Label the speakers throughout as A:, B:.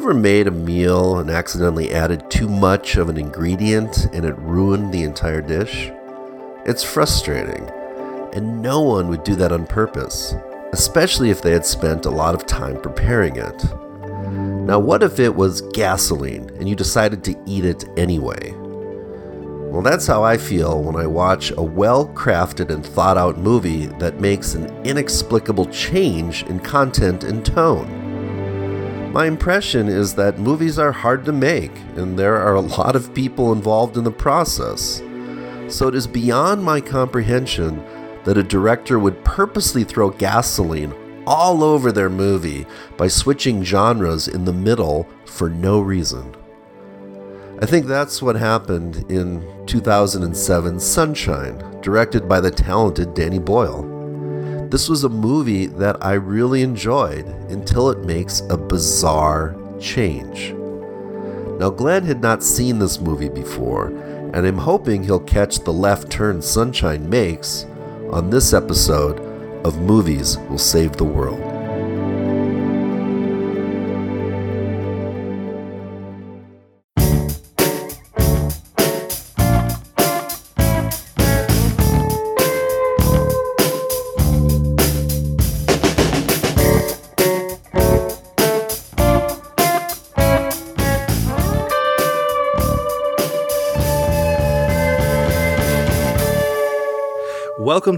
A: ever made a meal and accidentally added too much of an ingredient and it ruined the entire dish? It's frustrating, and no one would do that on purpose, especially if they had spent a lot of time preparing it. Now, what if it was gasoline and you decided to eat it anyway? Well, that's how I feel when I watch a well crafted and thought out movie that makes an inexplicable change in content and tone. My impression is that movies are hard to make, and there are a lot of people involved in the process. So it is beyond my comprehension that a director would purposely throw gasoline all over their movie by switching genres in the middle for no reason. I think that's what happened in 2007's Sunshine, directed by the talented Danny Boyle. This was a movie that I really enjoyed until it makes a bizarre change. Now, Glenn had not seen this movie before, and I'm hoping he'll catch the left turn Sunshine makes on this episode of Movies Will Save the World.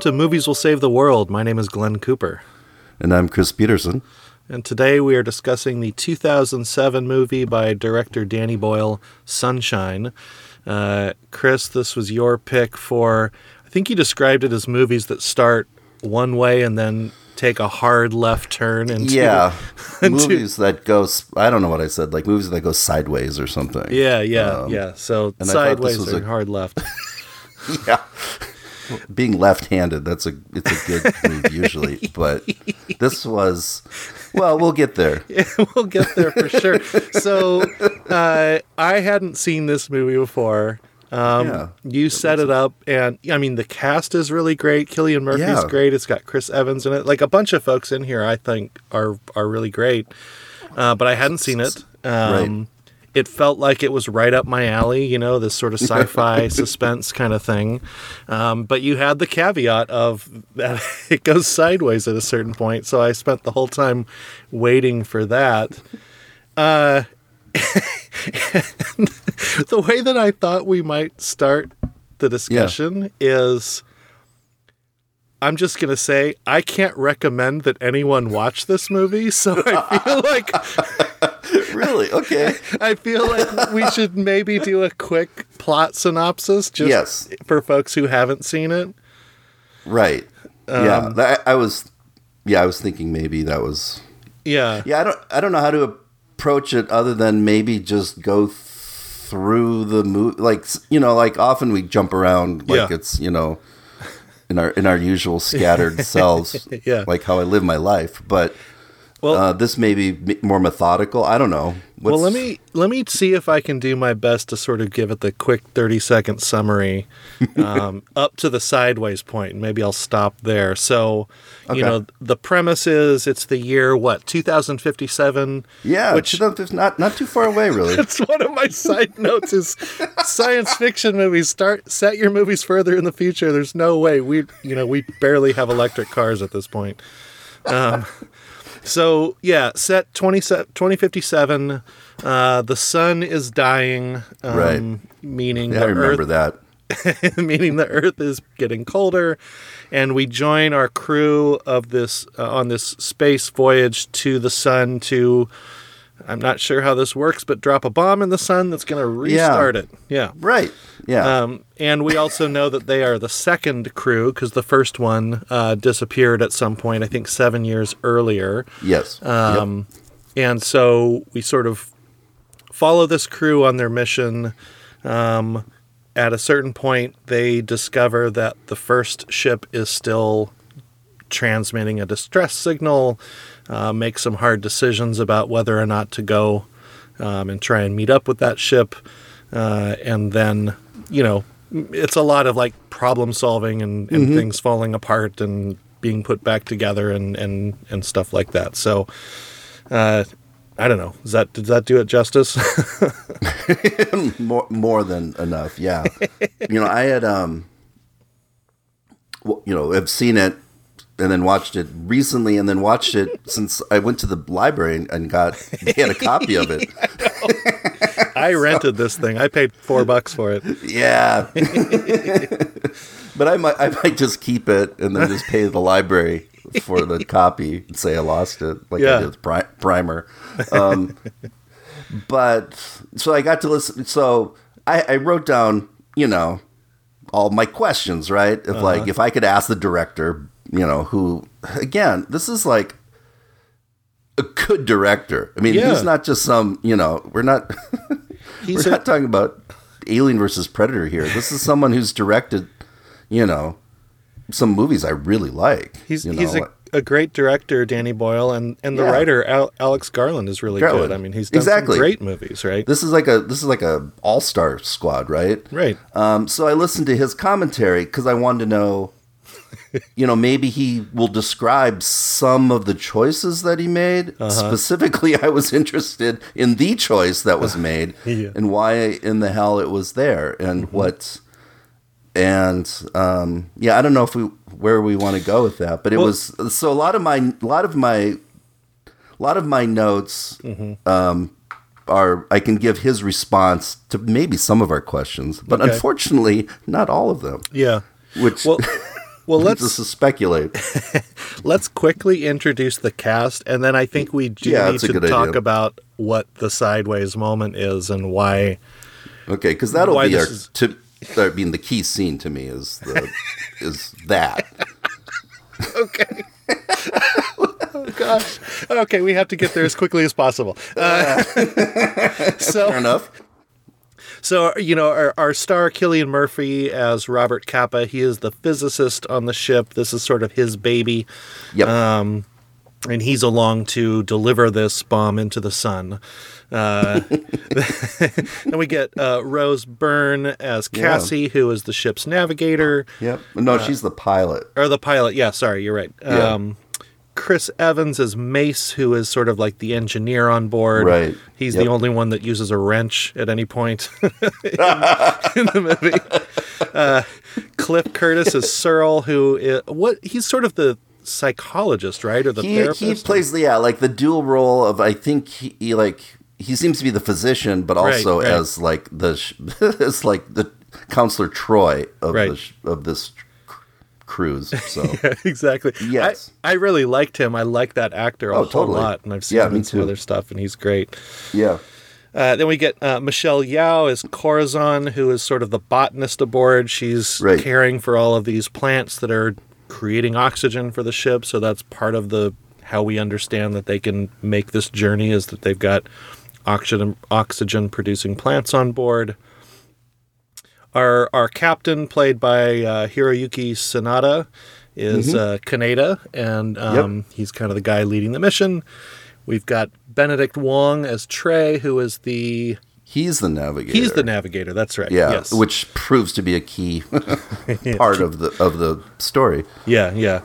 B: To Movies Will Save the World. My name is Glenn Cooper.
A: And I'm Chris Peterson.
B: And today we are discussing the 2007 movie by director Danny Boyle, Sunshine. Uh, Chris, this was your pick for, I think you described it as movies that start one way and then take a hard left turn into
A: yeah into, movies that go i don't know what i said like movies that go sideways or something
B: yeah yeah um, yeah so sideways or a, hard left
A: yeah being left-handed that's a it's a good move usually but this was well we'll get there
B: yeah, we'll get there for sure so uh, i hadn't seen this movie before um, yeah, you set it up, and I mean the cast is really great. Cillian Murphy's yeah. great. It's got Chris Evans in it. Like a bunch of folks in here, I think are are really great. Uh, but I hadn't seen it. Um, right it felt like it was right up my alley, you know, this sort of sci-fi suspense kind of thing. Um, but you had the caveat of that it goes sideways at a certain point, so I spent the whole time waiting for that. Uh, the way that I thought we might start the discussion yeah. is I'm just going to say I can't recommend that anyone watch this movie, so I feel like
A: Really? Okay.
B: I feel like we should maybe do a quick plot synopsis just yes. for folks who haven't seen it.
A: Right. Um, yeah, that, I was yeah, I was thinking maybe that was
B: Yeah.
A: Yeah, I don't I don't know how to approach it other than maybe just go through the movie like you know, like often we jump around like yeah. it's, you know, in our in our usual scattered selves, yeah. like how I live my life. But well, uh, this may be more methodical. I don't know.
B: What's... Well, let me let me see if I can do my best to sort of give it the quick thirty second summary um, up to the sideways point, and maybe I'll stop there. So, okay. you know, the premise is it's the year what two thousand fifty seven.
A: Yeah, which is not not too far away, really.
B: That's one of my side notes. Is science fiction movies start set your movies further in the future? There's no way we you know we barely have electric cars at this point. Um, so yeah, set 20, 2057. Uh, the sun is dying. Um, right. Meaning
A: yeah, I remember
B: Earth,
A: that.
B: meaning the Earth is getting colder, and we join our crew of this uh, on this space voyage to the sun to I'm not sure how this works, but drop a bomb in the sun that's going to restart yeah. it. Yeah.
A: Right. Yeah. Um,
B: and we also know that they are the second crew because the first one uh, disappeared at some point, I think seven years earlier.
A: Yes. Um,
B: yep. And so we sort of follow this crew on their mission. Um, at a certain point, they discover that the first ship is still transmitting a distress signal uh, make some hard decisions about whether or not to go um, and try and meet up with that ship. Uh, and then, you know, it's a lot of like problem solving and, and mm-hmm. things falling apart and being put back together and, and, and stuff like that. So, uh, I don't know. Does that does that do it justice?
A: more more than enough. Yeah. you know, I had um, well, you know, have seen it and then watched it recently, and then watched it since I went to the library and, got had a copy of it.
B: I rented so, this thing. I paid four bucks for it.
A: Yeah. but I might I might just keep it and then just pay the library for the copy and say I lost it, like yeah. I did with pri- Primer. Um, but so I got to listen. So I, I, wrote down, you know, all my questions, right? If uh-huh. like if I could ask the director, you know, who again, this is like a good director. I mean, yeah. he's not just some, you know, we're not we're a, not talking about Alien versus Predator here. This is someone who's directed, you know, some movies I really like.
B: He's
A: you
B: know? he's a, a, great director, Danny Boyle, and and the yeah. writer Al- Alex Garland is really Garland. good. I mean, he's done exactly. great movies, right?
A: This is like a this is like a all star squad, right?
B: Right.
A: Um, so I listened to his commentary because I wanted to know. You know, maybe he will describe some of the choices that he made. Uh-huh. Specifically, I was interested in the choice that was made yeah. and why in the hell it was there and mm-hmm. what and um, yeah, I don't know if we where we want to go with that, but it well, was so a lot of my a lot of my a lot of my notes mm-hmm. um, are I can give his response to maybe some of our questions, but okay. unfortunately not all of them.
B: Yeah,
A: which well. Well, let's speculate.
B: let's quickly introduce the cast, and then I think we do yeah, need to talk idea. about what the sideways moment is and why.
A: Okay, because that'll be our is... I mean, the key scene to me is the is that.
B: okay. oh gosh. Okay, we have to get there as quickly as possible. Uh,
A: so Fair enough.
B: So you know our, our star Cillian Murphy as Robert Capa, He is the physicist on the ship. This is sort of his baby.
A: Yep.
B: Um, and he's along to deliver this bomb into the sun. Uh, then we get uh, Rose Byrne as Cassie, yeah. who is the ship's navigator.
A: Yep. No, uh, she's the pilot.
B: Or the pilot. Yeah, sorry, you're right. Yeah. Um, Chris Evans as Mace, who is sort of like the engineer on board.
A: Right.
B: He's yep. the only one that uses a wrench at any point in, in the movie. Uh, Cliff Curtis is Searle, who is, what he's sort of the psychologist, right, or the
A: he,
B: therapist.
A: He plays the yeah, like the dual role of I think he, he like he seems to be the physician, but also right, right. as like the as like the counselor Troi of right. the, of this cruise. So
B: yeah, exactly.
A: Yes,
B: I, I, really liked him. I like that actor a oh, whole totally. lot, and I've seen yeah, him in some other stuff, and he's great.
A: Yeah.
B: Uh, then we get uh, Michelle Yeoh as Corazon, who is sort of the botanist aboard. She's
A: right.
B: caring for all of these plants that are creating oxygen for the ship. So that's part of the how we understand that they can make this journey is that they've got oxygen oxygen producing plants on board. Our our captain, played by uh, Hiroyuki Sanada, is mm-hmm. uh, Kaneda, and um, yep. he's kind of the guy leading the mission. We've got Benedict Wong as Trey, who is the
A: He's the navigator.
B: He's the navigator. That's right.
A: Yeah,
B: yes.
A: which proves to be a key part of the of the story.
B: Yeah, yeah.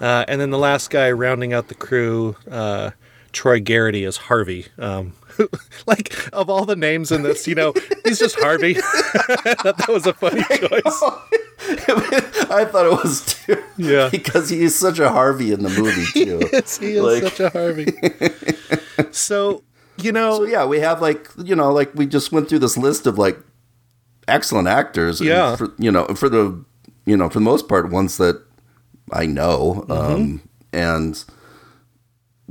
B: Uh, and then the last guy rounding out the crew, uh, Troy Garity as Harvey. Um, like of all the names in this, you know, he's just Harvey. that was a funny choice.
A: I thought it was too.
B: Yeah,
A: because he's such a Harvey in the movie too.
B: he is, he is like... such a Harvey. so you know,
A: so yeah, we have like you know, like we just went through this list of like excellent actors.
B: Yeah,
A: for, you know, for the you know, for the most part, ones that I know, mm-hmm. um, and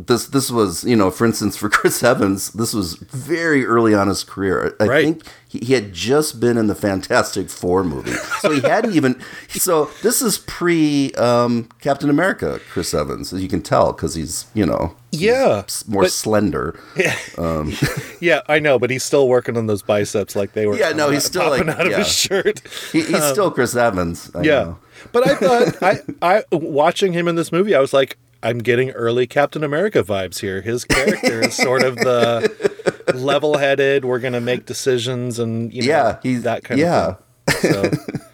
A: this this was you know for instance for Chris Evans this was very early on his career I right. think he, he, had just been in the Fantastic Four movie so he hadn't even so this is pre um, Captain America Chris Evans as you can tell because he's you know
B: yeah
A: more but, slender
B: yeah um, yeah I know but he's still working on those biceps like they were
A: yeah no he's still like
B: out of
A: yeah.
B: his shirt
A: he, he's um, still Chris Evans I
B: yeah
A: know.
B: but I thought I I watching him in this movie I was like I'm getting early Captain America vibes here. His character is sort of the level-headed. We're going to make decisions, and you know,
A: yeah, he's
B: that kind
A: yeah.
B: of thing. So,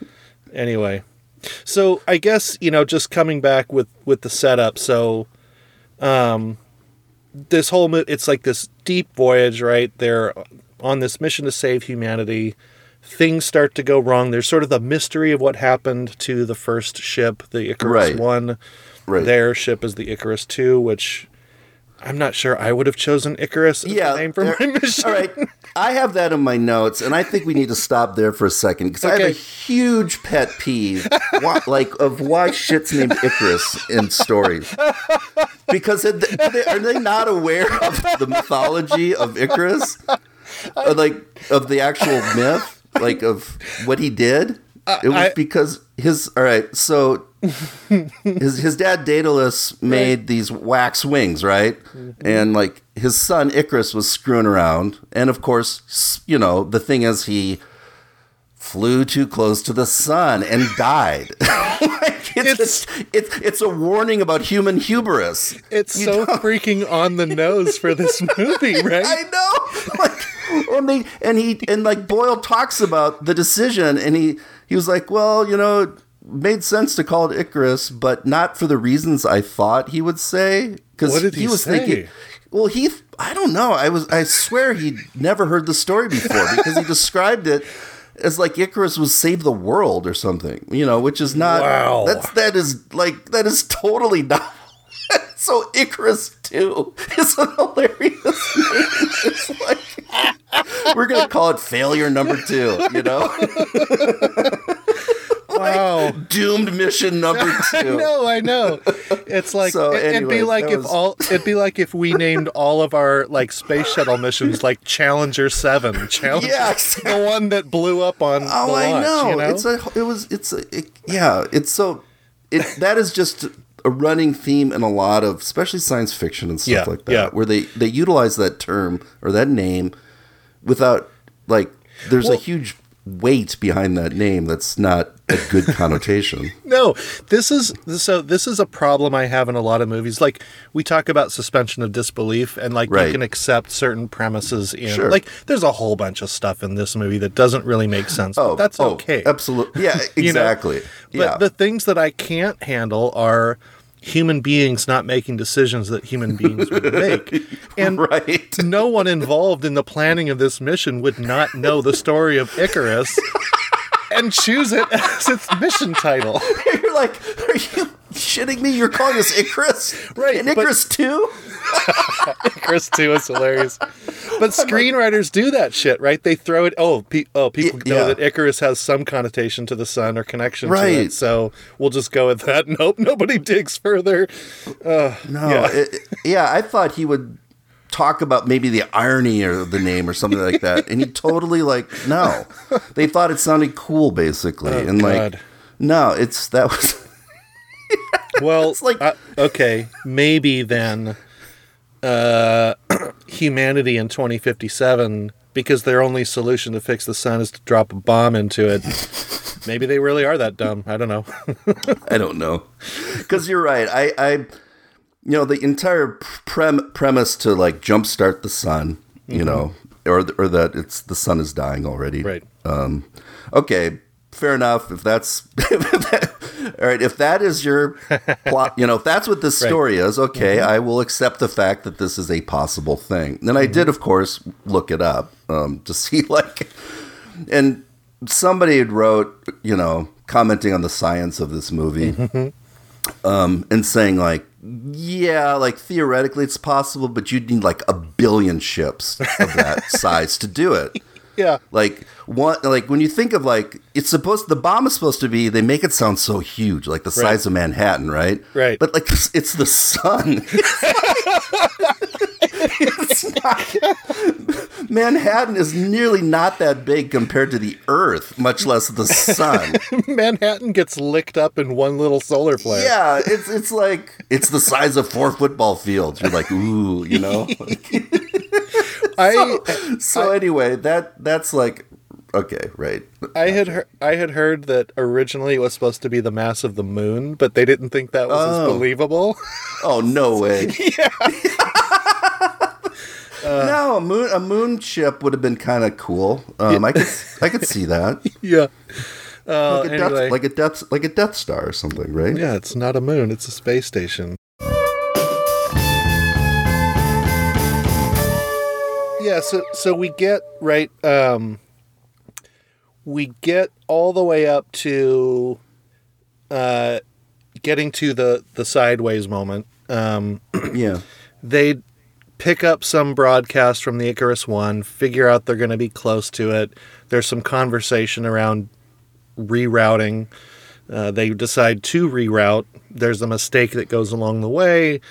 B: anyway, so I guess you know, just coming back with with the setup. So, um, this whole mo- it's like this deep voyage, right? They're on this mission to save humanity. Things start to go wrong. There's sort of the mystery of what happened to the first ship, the Icarus
A: Right.
B: One.
A: Right.
B: Their ship is the Icarus Two, which I'm not sure I would have chosen Icarus as
A: yeah.
B: the name for my mission.
A: All right. I have that in my notes, and I think we need to stop there for a second because I have a huge pet peeve, why, like of why shit's named Icarus in stories. Because it- they, are they not aware of the mythology of Icarus, Or, like of the actual myth, like of what he did? Uh, it was because his all right. So his his dad Daedalus made these wax wings, right? Mm-hmm. And like his son Icarus was screwing around, and of course, you know, the thing is he flew too close to the sun and died. like it's,
B: It's-
A: it's it's it's a warning about human hubris.
B: It's
A: You
B: so freaking on the nose for this movie, right?
A: I know. Like, and they and he and like Boyle talks about the decision, and he he was like, well, you know, made sense to call it Icarus, but not for the reasons I thought he would say. Because
B: did he
A: was
B: say?
A: thinking. Well, he I don't know. I was I swear he'd never heard the story before because he described it. As like Icarus was save the world or something, you know, which is not.
B: Wow.
A: That's that is like that is totally not. so Icarus two is a hilarious name. It's like we're gonna call it failure number two. You know. doomed mission number
B: I
A: two.
B: know, I know. It's like
A: So,
B: it, would be like if
A: was-
B: all it'd be like if we named all of our like space shuttle missions like Challenger Seven, Challenger,
A: Yes.
B: the one that blew up on
A: Oh,
B: the
A: I know.
B: You know?
A: It's a. It was. It's a. It, yeah. It's so. It that is just a running theme in a lot of, especially science fiction and stuff
B: Yeah,
A: like that,
B: yeah.
A: where they they utilize that term or that name without like. There's a huge weight behind that name that's not a good connotation.
B: No, this is so. This is a problem I have in a lot of movies. Like we talk about suspension of disbelief, and like
A: Right.
B: you can accept certain premises in.
A: Sure.
B: Like there's a whole bunch of stuff in this movie that doesn't really make sense. but oh, that's
A: oh,
B: okay.
A: Absolutely. Yeah.
B: you know?
A: Exactly.
B: But
A: yeah.
B: the things that I can't handle are human beings not making decisions that human beings would make. And
A: right.
B: no one involved in the planning of this mission would not know the story of Icarus and choose it as its mission title.
A: You're like, are you shitting me? You're calling us Icarus?
B: Right,
A: And
B: but-
A: Icarus two?
B: Icarus 2 is hilarious. But screenwriters do that shit, right? They throw it. Oh, pe- oh people know
A: yeah.
B: that Icarus has some connotation to the sun or connection to
A: Right.
B: it. So we'll just go with that. Nope, nobody digs further.
A: Uh, no.
B: Yeah.
A: it- yeah, I thought he would talk about maybe the irony of the name or something like that. And he totally like, no. They thought it sounded cool basically.
B: Oh,
A: and like no, it's that was
B: Well, it's
A: like-
B: uh, okay, maybe then uh, humanity in 2057, because their only solution to fix the sun is to drop a bomb into it. maybe they really are that dumb. I don't know.
A: I don't know. Cuz you're right. I I you know, the entire prem- premise to like jumpstart the sun, you know, or or that it's the sun is dying already.
B: right.
A: Um, okay, fair enough. If that's all right, if that is your plot, you know, if that's what this
B: Right.
A: story is, okay, I will accept the fact that this is a possible thing. And I did, of course, look it up um, to see like, and somebody had wrote, you know, commenting on the science of this movie. Um, and saying like, yeah, like theoretically it's possible, but you'd need like a billion ships of that size to do it.
B: Yeah.
A: Like one, like when you think of like it's supposed, the bomb is supposed to be. They make it sound so huge, like the size of Manhattan, right?
B: Right.
A: But like it's, it's the sun. It's not- Manhattan is nearly not that big compared to the Earth, much less the sun.
B: Manhattan gets licked up in one little solar flare.
A: yeah, it's it's like it's the size of four football fields. You're like, ooh, you know.
B: I
A: so anyway, that that's like okay, right.
B: I had heard, I had heard that originally it was supposed to be the mass of the moon, but they didn't think that was as
A: Oh.
B: believable.
A: Oh no way. no, a moon a moon ship would have been kind of cool. Um, I could I could see that.
B: yeah. Uh,
A: Like a,
B: anyway.
A: death, like a death like a Death Star or something, right?
B: yeah, it's not a moon; it's a space station. Yeah, so so we get right. Um, we get all the way up to uh, getting to the the sideways moment. Um,
A: yeah,
B: they pick up some broadcast from the Icarus One, figure out they're going to be close to it. There's some conversation around rerouting. Uh, they decide to reroute. There's a mistake that goes along the way.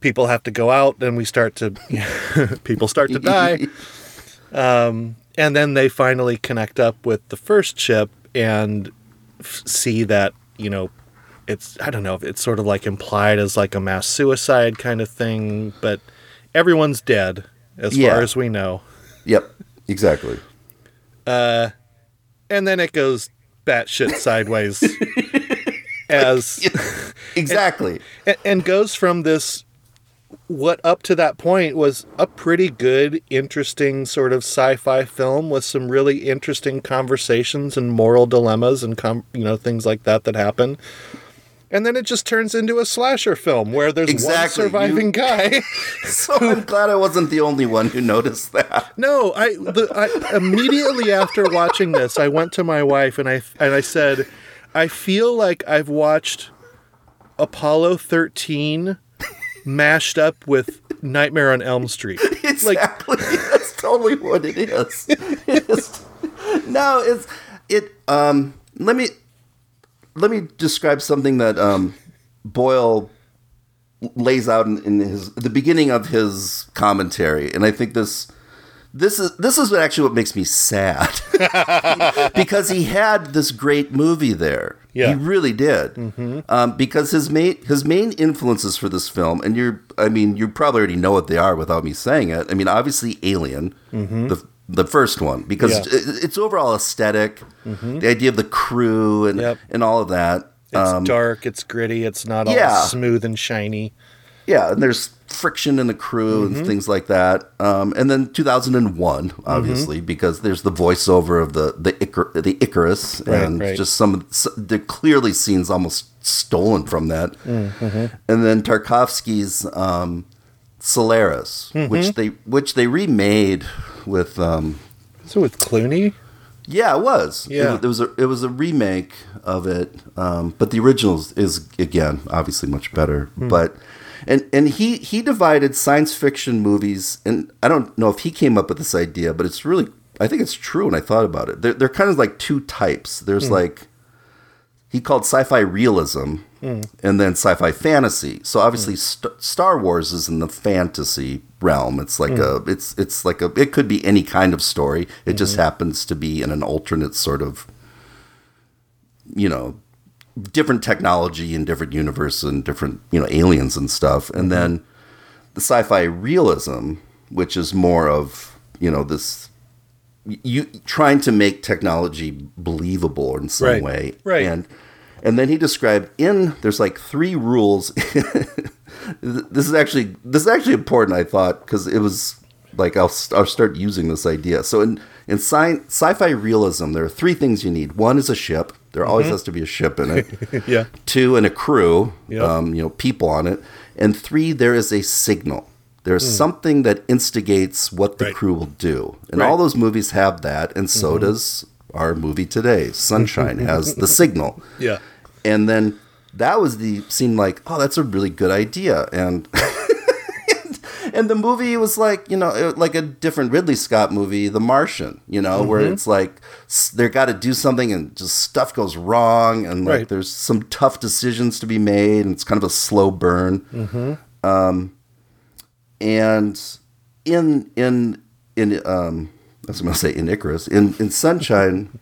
B: People have to go out, and we start to people start to die. Um, and then they finally connect up with the first ship and f- see that you know it's I don't know if it's sort of like implied as like a mass suicide kind of thing, but everyone's dead as yeah. far as we know.
A: Yep, exactly.
B: Uh, and then it goes batshit sideways as
A: exactly,
B: and, and goes from this what up to that point was a pretty good, interesting sort of sci-fi film with some really interesting conversations and moral dilemmas and com- you know things like that that happen. And then it just turns into a slasher film where there's exactly. one surviving you... guy.
A: so I'm glad I wasn't the only one who noticed that.
B: No, I, the, I immediately after watching this, I went to my wife and I and I said, I feel like I've watched Apollo 13 mashed up with Nightmare on Elm Street.
A: Exactly. Like, That's totally what it is. It's, no, it's it. Um, let me let me describe something that um, Boyle lays out in, in his the beginning of his commentary, and I think this this is this is actually what makes me sad because he had this great movie there. Yeah. He really did. Mm-hmm. Um, because his main his main influences for this film, and you're I mean you probably already know what they are without me saying it. I mean obviously Alien, mm-hmm. the the first one because yeah. it's overall esthetic mm-hmm. the idea of the crew and yep. and all of that.
B: It's um, dark. It's gritty. It's not all yeah. smooth and shiny.
A: Yeah, and there's friction in the crew mm-hmm. and things like that. Um, and then 2001, obviously, mm-hmm. because there's the voiceover of the the, Icar- the Icarus, right, and right. just some the clearly scenes almost stolen from that. Mm-hmm. And then Tarkovsky's um, Solaris, which mm-hmm. they which they remade with. Um,
B: so with Clooney.
A: Yeah, it was. Yeah, it, it, was a it was a remake of it, um, but the original is again obviously much better. Mm. But and and he he divided science fiction movies, and I don't know if he came up with this idea, but it's really I think it's true. And I thought about it. They're, they're kind of like two types. There's mm. like he called sci-fi realism mm. and then sci-fi fantasy. So obviously mm. St- Star Wars is in the fantasy realm. It's like a it's it's like a it could be any kind of story. It mm-hmm. just happens to be in an alternate sort of you know different technology and different universe and different you know aliens and stuff. And mm-hmm. then the sci-fi realism, which is more of you know this you trying to make technology believable in some
B: right.
A: way,
B: right?
A: And and then he described in there's like three rules. this is actually this is actually important. I thought because it was like I'll I'll start using this idea. So in in sci- sci-fi realism, there are three things you need. One is a ship. There mm-hmm. always has to be a ship in
B: it. yeah.
A: Two, and a crew. Yep. Um, you know, people on it. And three, there is a signal. There's mm. something that instigates what the right. crew will do. And right. all those movies have that, and so mm-hmm. does our movie today. Sunshine has the signal.
B: Yeah.
A: And then that was the seemed like, oh, that's a really good idea. And and the movie was like, you know, like a different Ridley Scott movie, The Martian, you know, mm-hmm. where it's like they got to do something and just stuff goes wrong and like right. there's some tough decisions to be made and it's kind of a slow burn. Mm-hmm. Um, and in in in um, I was going to say in Icarus in in Sunshine,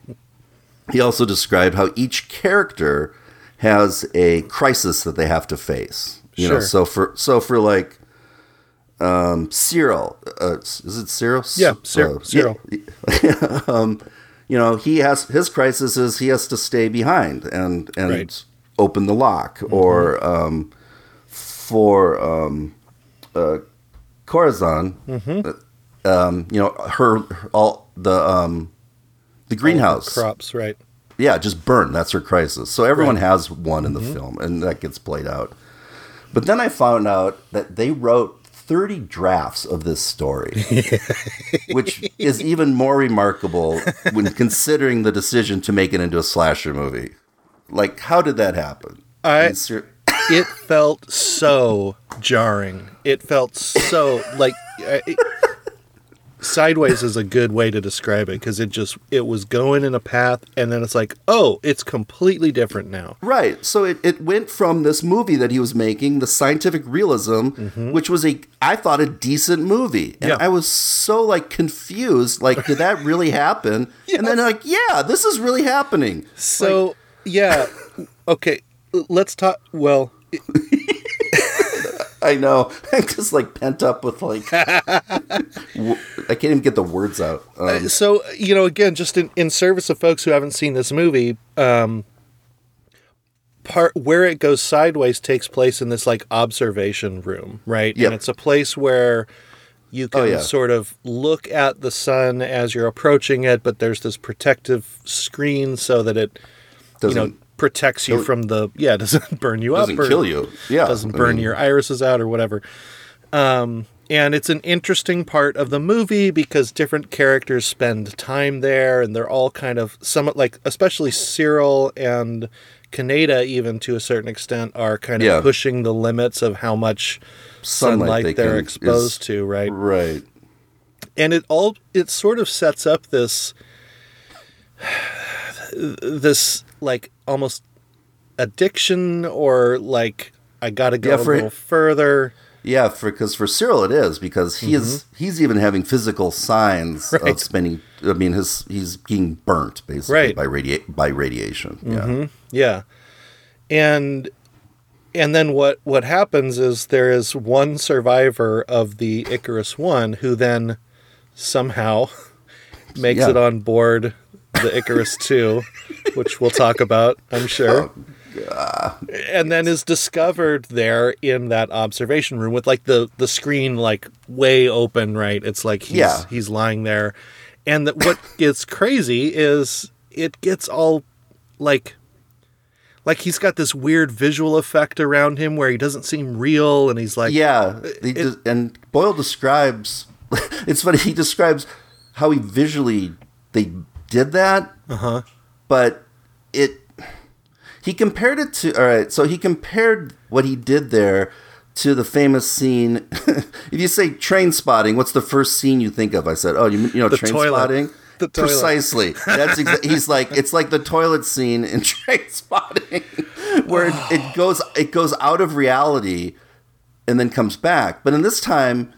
A: he also described how each character has a crisis that they have to face. You sure. know, so for so for like um, Cyril, uh, is it Cyril?
B: Yeah, Cyril. Uh, Cyril.
A: Yeah, um, you know, he has his crisis is he has to stay behind and and right. open the lock, mm-hmm. or um, for um, uh, Corazon, mm-hmm. um, you know, her, her, all the um, the greenhouse
B: the crops, right?
A: Yeah, just burn. That's her crisis. So everyone right. has one in the mm-hmm. film, and that gets played out. But then I found out that they wrote 30 drafts of this story, which is even more remarkable when considering the decision to make it into a slasher movie. Like, how did that happen?
B: I, it felt so jarring. It felt so like. It, sideways is a good way to describe it because it just it was going in a path and then it's like oh it's completely different now
A: right so it, it went from this movie that he was making the scientific realism mm-hmm. which was a i thought a decent movie and yeah. i was so like confused like did that really happen yes. and then like yeah this is really happening
B: so like, yeah okay let's talk well
A: I know. I'm just like pent up with like. I can't even get the words out.
B: Um, uh, so you know, again, just in, in service of folks who haven't seen this movie, um, part where it goes sideways takes place in this like observation room, right? Yep. And it's a place where you oh, can oh, yeah. sort of look at the sun as you're approaching it, but there's this protective screen so that it, Doesn't, you know, protects you from the yeah doesn't burn you
A: doesn't up
B: doesn't
A: kill you. Yeah
B: doesn't burn I mean, your irises out or whatever. Um, and it's an interesting part of the movie because different characters spend time there and they're all kind of somewhat like especially Cyril and Kaneda even to a certain extent are kind of yeah. pushing the limits of how much sunlight, sunlight they are exposed is, to right?
A: Right.
B: And it all it sort of sets up this this like almost addiction or like I got to go yeah, for, a little further.
A: Yeah, because for Cyril it is because he mm-hmm. is he's even having physical signs right. of spending. I mean, his he's being burnt basically right. by radi- by radiation.
B: Mm-hmm. Yeah, yeah, and and then what what happens is there is one survivor of the Icarus One who then somehow makes yeah. it on board the Icarus 2, which we'll talk about, I'm sure. Oh, and then is discovered there in that observation room with like the the screen like way open, right? It's like he's yeah. he's lying there. And that what gets crazy is it gets all like like he's got this weird visual effect around him where he doesn't seem real and he's like
A: yeah it, and boyle describes it's funny he describes how he visually they did that.
B: Uh-huh.
A: But it he compared it to all right, so he compared what he did there to the famous scene. if you say Trainspotting, what's the first scene you think of? I said, "Oh, you you know Trainspotting." The toilet. Precisely. That's exa- he's like it's like the toilet scene in Trainspotting, where it, it goes it goes out of reality and then comes back. But in this time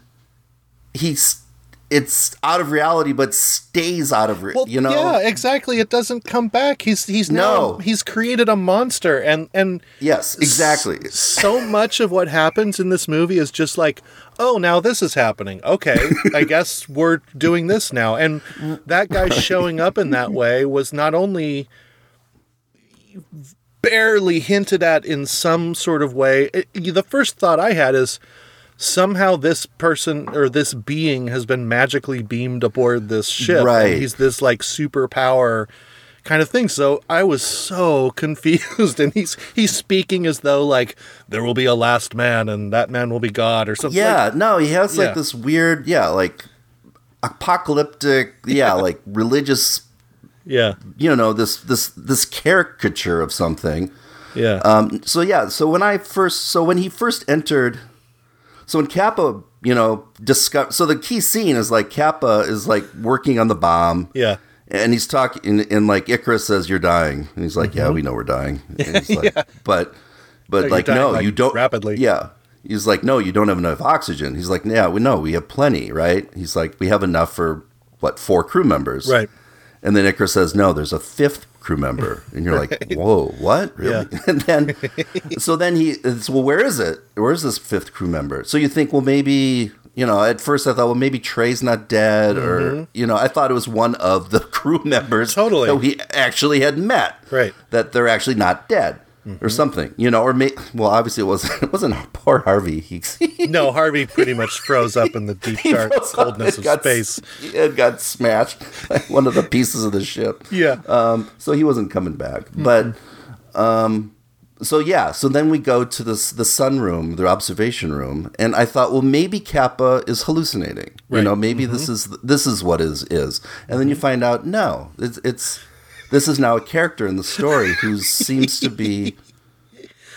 A: he's it's out of reality but stays out of re- well, you know?
B: yeah exactly. It doesn't come back. He's he's no. now, he's created a monster and and
A: yes exactly.
B: s- so much of what happens in this movie is just like oh now this is happening. Okay i guess we're doing this now. And that guy showing up in that way was not only barely hinted at in some sort of way. It, the first thought i had is somehow this person or this being has been magically beamed aboard this ship. Right. he's this like superpower kind of thing. So I was so confused, and he's he's speaking as though like there will be a last man, and that man will be God or something.
A: Yeah, like, no, he has like yeah. this weird, yeah, like apocalyptic, yeah, like religious,
B: yeah,
A: you know, this this this caricature of something.
B: Yeah.
A: Um. So yeah. So when I first, so when he first entered so when Capa, you know, discover, so the key scene is like Capa is like working on the bomb.
B: Yeah.
A: And he's talking, and, like Icarus says, "You're dying," and he's like, mm-hmm. "Yeah, we know we're dying." Like, yeah. But, but no, like, no, like you don't
B: rapidly.
A: Yeah, he's like, "No, you don't have enough oxygen." He's like, "Yeah, we know, we have plenty, right?" He's like, "We have enough for what four crew members,
B: right?"
A: And then Icarus says, "No, there's a fifth crew member," and you're right. like, "Whoa, what? Really?" Yeah. and then, so then he, says, well, where is it? Where's this fifth crew member? So you think, well, maybe you know. At first, I thought, well, maybe Trey's not dead, mm-hmm. or you know, I thought it was one of the crew members
B: totally
A: that we actually had met,
B: right?
A: That they're actually not dead mm-hmm. or something, you know, or may, well, obviously it wasn't. It wasn't poor Harvey. He,
B: no, Harvey pretty much froze up in the deep dark coldness of got, space.
A: It got smashed like one of the pieces of the ship.
B: Yeah.
A: Um. So he wasn't coming back, mm-hmm. but, um, so yeah, so then we go to this the sunroom, the observation room, and I thought, well, maybe Capa is hallucinating. Right. You know, maybe mm-hmm. this is this is what is is, and then you find out no, it's it's this is now a character in the story who seems to be.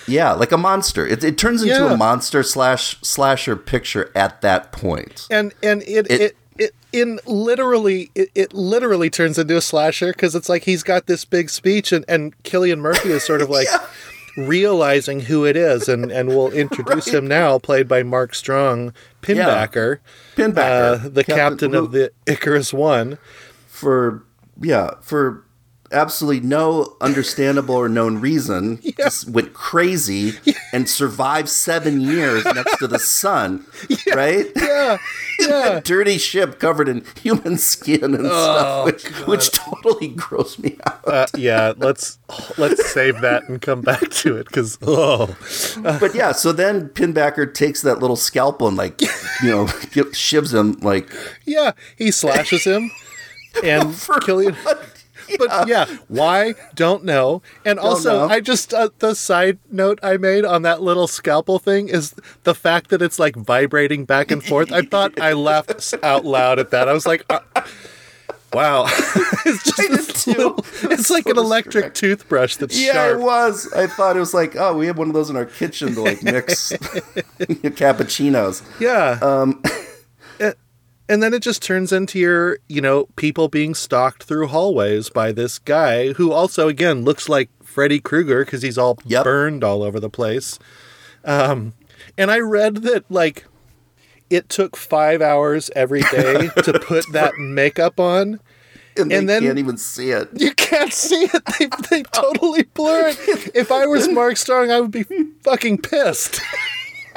A: Yeah, like a monster. It, it turns into yeah. a monster slash slasher picture at that point.
B: And and it, it, it it in literally it, it literally turns into a slasher because it's like he's got this big speech and and Cillian Murphy is sort of like yeah realizing who it is, and and we'll introduce right. him now, played by Mark Strong, Pinbacker,
A: yeah. Pinbacker,
B: uh, the captain, captain of the Icarus One,
A: for yeah for absolutely no understandable or known reason, yeah. just went crazy yeah. and survived seven years next to the sun,
B: yeah.
A: right?
B: Yeah, yeah.
A: dirty ship covered in human skin and oh, stuff, which, which, totally grossed me out.
B: Uh, yeah, let's let's save that and come back to it because oh.
A: but yeah, so then Pinbacker takes that little scalpel and like you know shivs him like
B: yeah, he slashes him. And Cillian, but yeah, why? Don't know. And Don't also, know. I just uh, the side note I made on that little scalpel thing is the fact that it's like vibrating back and forth. I thought I laughed out loud at that. I was like. Uh, Wow, it's just little, it's like so an electric toothbrush that's
A: yeah,
B: sharp.
A: it was. I thought it was like, oh, we have one of those in our kitchen to like mix cappuccinos.
B: Yeah. Um, and then it just turns into your, you know, people being stalked through hallways by this guy who also, again, looks like Freddy Krueger because he's all yep. burned all over the place. Um, and I read that, like, it took five hours every day to put that makeup on.
A: And, and then can't even see it.
B: You can't see it. They, they totally blur it. If I was Mark Strong, I would be fucking pissed.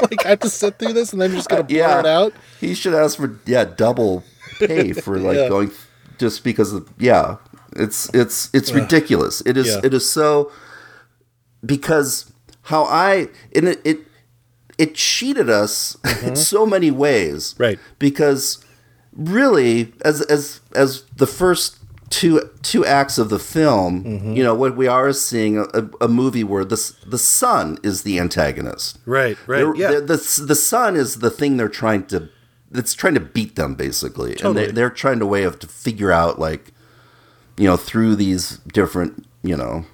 B: like I have to sit through this and then just gonna blur yeah. it out.
A: He should ask for yeah double pay for like yeah. going just because of yeah. It's it's it's ridiculous. It is yeah. it is so because how I and it it, it cheated us mm-hmm. in so many ways.
B: Right.
A: Because really as as as the first two two acts of the film, mm-hmm. you know, what we are seeing a, a, movie where the the sun is the antagonist.
B: Right, right.
A: They're, yeah. the the sun is the thing they're trying to that's trying to beat them basically, totally. and they, they're trying to way of to figure out like, you know, through these different you know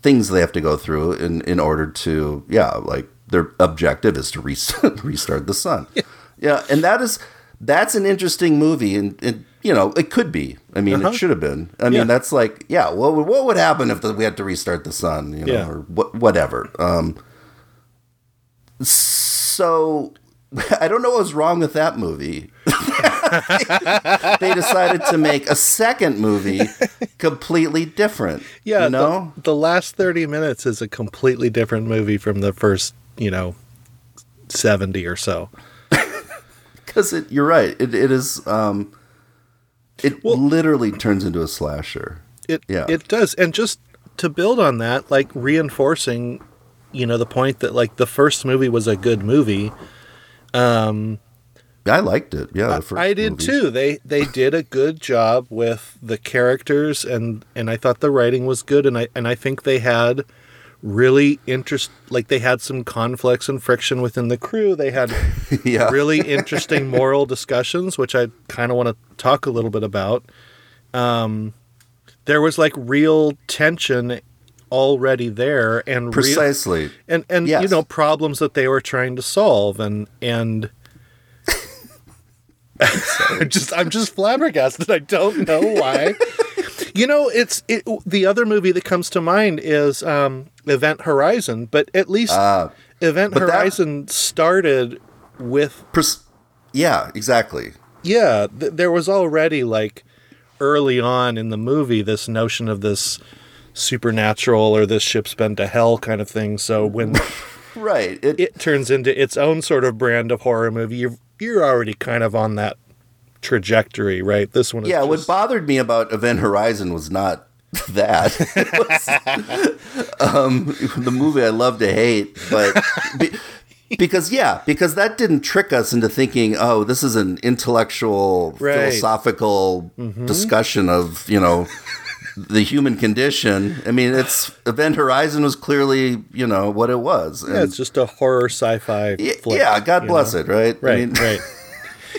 A: things they have to go through in in order to yeah like their objective is to restart, restart the sun. Yeah. yeah, and that is that's an interesting movie and. and you know, it could be. I mean, uh-huh. it should have been. I mean, yeah. that's like, yeah. What would, what would happen if the, we had to restart the sun? You know, yeah. or what, whatever. Um, so I don't know what was wrong with that movie. they decided to make a second movie completely different. Yeah, you know?
B: the, the last 30 minutes is a completely different movie from the first, you know, 70 or so.
A: Because you're right. It, it is. Um, it well, literally turns into a slasher.
B: It yeah. it does. And just to build on that, like reinforcing, you know, the point that like the first movie was a good movie. Um
A: I liked it. Yeah,
B: I did movie. too. They they did a good job with the characters and and I thought the writing was good and I and I think they had really interest like they had some conflicts and friction within the crew they had yeah. really interesting moral discussions which i kind of want to talk a little bit about um, there was like real tension already there and
A: precisely
B: real, and and yes. you know problems that they were trying to solve and and I'm just I'm just flabbergasted. I don't know why. You know, it's it, the other movie that comes to mind is um, Event Horizon, but at least uh, Event Horizon that, started with.
A: Yeah, exactly.
B: Yeah, th- there was already like early on in the movie this notion of this supernatural or this ship's been to hell kind of thing. So when
A: right
B: it, it turns into its own sort of brand of horror movie, you're you're already kind of on that trajectory, right? This one,
A: yeah. Just... What bothered me about Event Horizon was not that. was, um, the movie I love to hate, but be, because yeah, because that didn't trick us into thinking, oh, this is an intellectual, right. philosophical mm-hmm. discussion of you know the human condition. I mean, it's Event Horizon was clearly, you know, what it was.
B: And yeah, it's just a horror sci-fi.
A: flick, yeah, God bless know? it, right?
B: Right, I mean, right.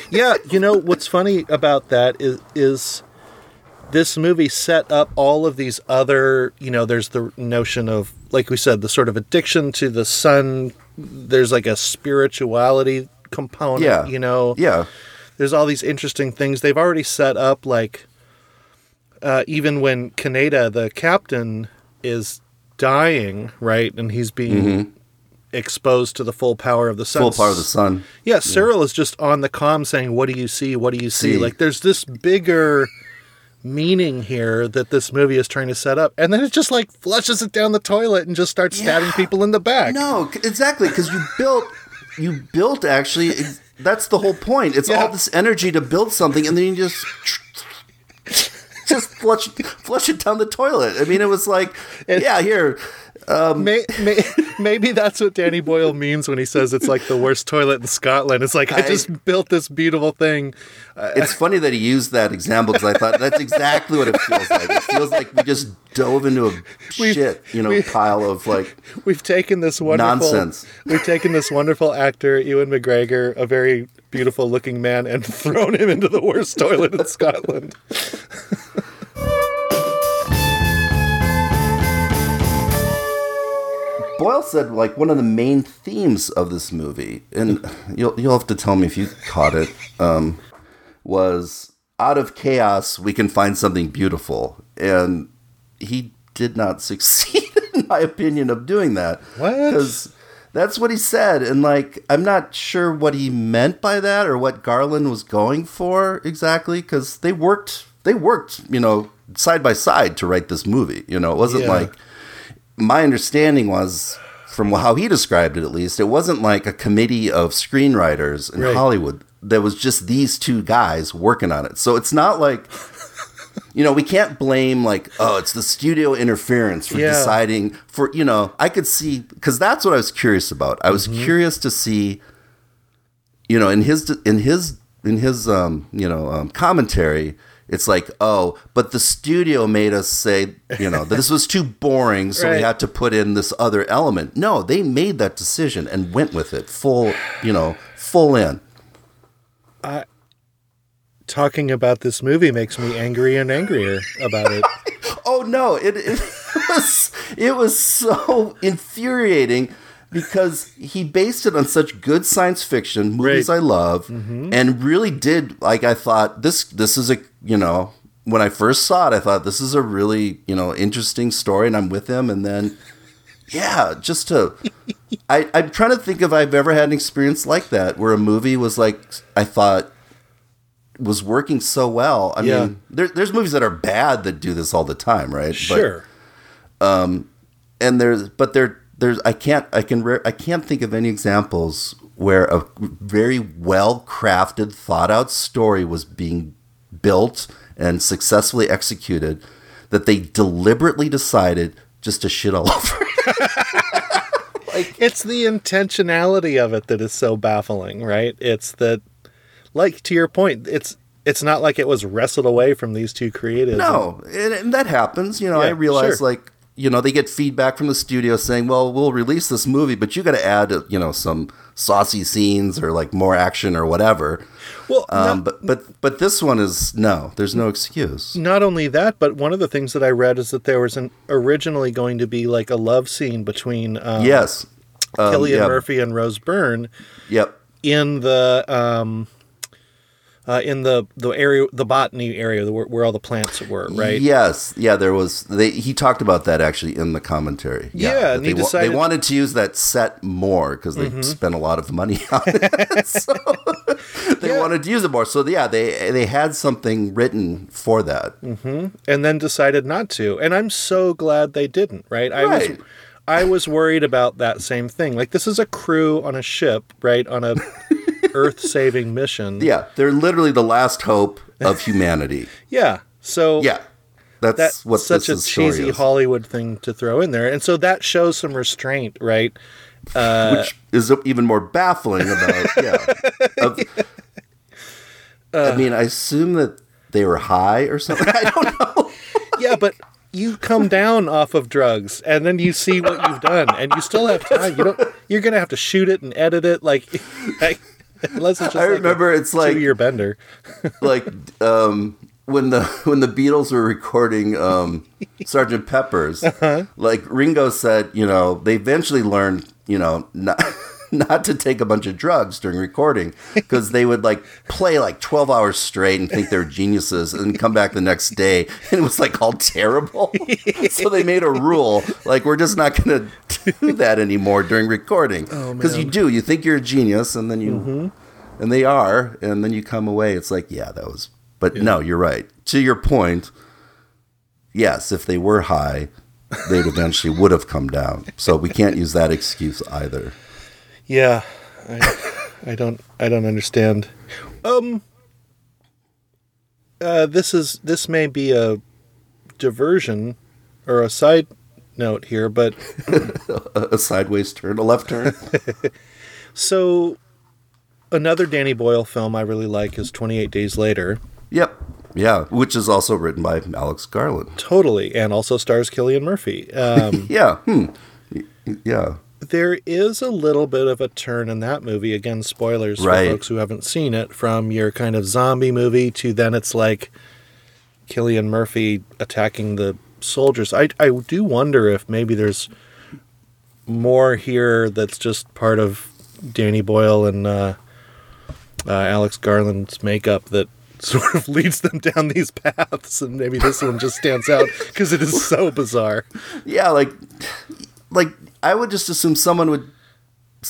B: yeah, you know what's funny about that is is this movie set up all of these other, you know, there's the notion of like we said, the sort of addiction to the sun. There's like a spirituality component, yeah. you know.
A: Yeah.
B: There's all these interesting things they've already set up like uh, even when Kaneda, the captain, is dying, right, and he's being mm-hmm. Exposed to the full power of the sun.
A: Full power of the sun.
B: Yeah, Searle yeah. is just on the com saying, "What do you see? What do you see?" see. Like, there's this bigger meaning here that this movie is trying to set up, and then it just like flushes it down the toilet and just starts yeah. stabbing people in the back.
A: No, exactly, because you built, you built actually. That's the whole point. It's yeah. all this energy to build something, and then you just just flush flush it down the toilet. I mean, it was like, yeah, here. Um,
B: may, may, maybe that's what Danny Boyle means when he says it's like the worst toilet in Scotland. It's like I, I just built this beautiful thing.
A: It's funny that he used that example because I thought that's exactly what it feels like. It feels like we just dove into a we've, shit, you know, pile of like.
B: We've taken this wonderful nonsense. We've taken this wonderful actor Ewan McGregor, a very beautiful looking man, and thrown him into the worst toilet in Scotland.
A: Boyle said like one of the main themes of this movie, and you'll you'll have to tell me if you caught it, um, was out of chaos we can find something beautiful, and he did not succeed, in my opinion, of doing that.
B: What?
A: Because that's what he said, and like I'm not sure what he meant by that or what Garland was going for exactly, because they worked they worked you know side by side to write this movie. You know, it wasn't yeah. like my understanding was from how he described it at least it wasn't like a committee of screenwriters in right. hollywood there was just these two guys working on it so it's not like you know we can't blame like oh it's the studio interference for yeah. deciding for you know i could see because that's what i was curious about i was mm-hmm. curious to see you know in his in his in his um you know um, commentary it's like, oh, but the studio made us say, you know, that this was too boring, so right. we had to put in this other element. No, they made that decision and went with it full, you know, full in.
B: Uh, talking about this movie makes me angry and angrier about it.
A: oh no, it, it was it was so infuriating because he based it on such good science fiction movies right. I love, mm-hmm. and really did like I thought this this is a you know when I first saw it I thought this is a really you know interesting story and I'm with him and then yeah just to I I'm trying to think if I've ever had an experience like that where a movie was like I thought was working so well. I yeah. mean, there, there's movies that are bad that do this all the time, right?
B: Sure.
A: But, um, and there's but they're there's I can't I can I can't think of any examples where a very well crafted, thought out story was being built and successfully executed that they deliberately decided just to shit all over.
B: like it's the intentionality of it that is so baffling, right? It's that like to your point, it's it's not like it was wrestled away from these two creatives.
A: No, and, and that happens. You know, yeah, I realize sure. like you know, they get feedback from the studio saying, "Well, we'll release this movie, but you got to add, you know, some saucy scenes or like more action or whatever." Well, um, not, but but but this one is no. There's no excuse.
B: Not only that, but one of the things that I read is that there was an originally going to be like a love scene between um,
A: yes,
B: um, Cillian Murphy and Rose Byrne.
A: Yep.
B: In the um, uh, in the the area, the botany area, where, where, all the plants were, right?
A: Yes, yeah. There was. They, he talked about that actually in the commentary.
B: Yeah, yeah
A: they,
B: decided...
A: they wanted to use that set more because they mm-hmm. spent a lot of money on it. so they yeah. wanted to use it more. So yeah, they they had something written for that,
B: mm-hmm. and then decided not to. And I'm so glad they didn't. Right? I was. I was worried about that same thing. Like this is a crew on a ship, right? On a earth saving mission.
A: Yeah, they're literally the last hope of humanity.
B: yeah. So
A: yeah, that's, that's what
B: such a cheesy Hollywood thing to throw in there, and so that shows some restraint, right?
A: Uh, Which is even more baffling about yeah. Of, uh, I mean, I assume that they were high or something. I don't know.
B: yeah, but you come down off of drugs and then you see what you've done and you still have time. You don't. You're gonna have to shoot it and edit it like.
A: Unless it's just I like remember it's like
B: your bender.
A: like um, when the when the Beatles were recording um, Sergeant Pepper's, uh-huh. like Ringo said, you know, they eventually learned, you know, not not to take a bunch of drugs during recording because they would like play like 12 hours straight and think they're geniuses and come back the next day and it was like all terrible. so they made a rule like we're just not going to do that anymore during recording because oh, you do you think you're a genius and then you mm-hmm. and they are and then you come away it's like yeah that was but yeah. no you're right to your point yes if they were high they'd eventually would have come down so we can't use that excuse either
B: yeah, I, I don't I don't understand. Um, uh, this is this may be a diversion or a side note here, but
A: a sideways turn, a left turn.
B: so, another Danny Boyle film I really like is Twenty Eight Days Later.
A: Yep. Yeah, which is also written by Alex Garland.
B: Totally, and also stars Cillian Murphy. Um,
A: yeah. Hmm. Yeah
B: there is a little bit of a turn in that movie. Again, spoilers right. for folks who haven't seen it. From your kind of zombie movie to then it's like Cillian Murphy attacking the soldiers. I I do wonder if maybe there's more here that's just part of Danny Boyle and uh, uh, Alex Garland's makeup that sort of leads them down these paths, and maybe this one just stands out because it is so bizarre.
A: Yeah, like like I would just assume someone would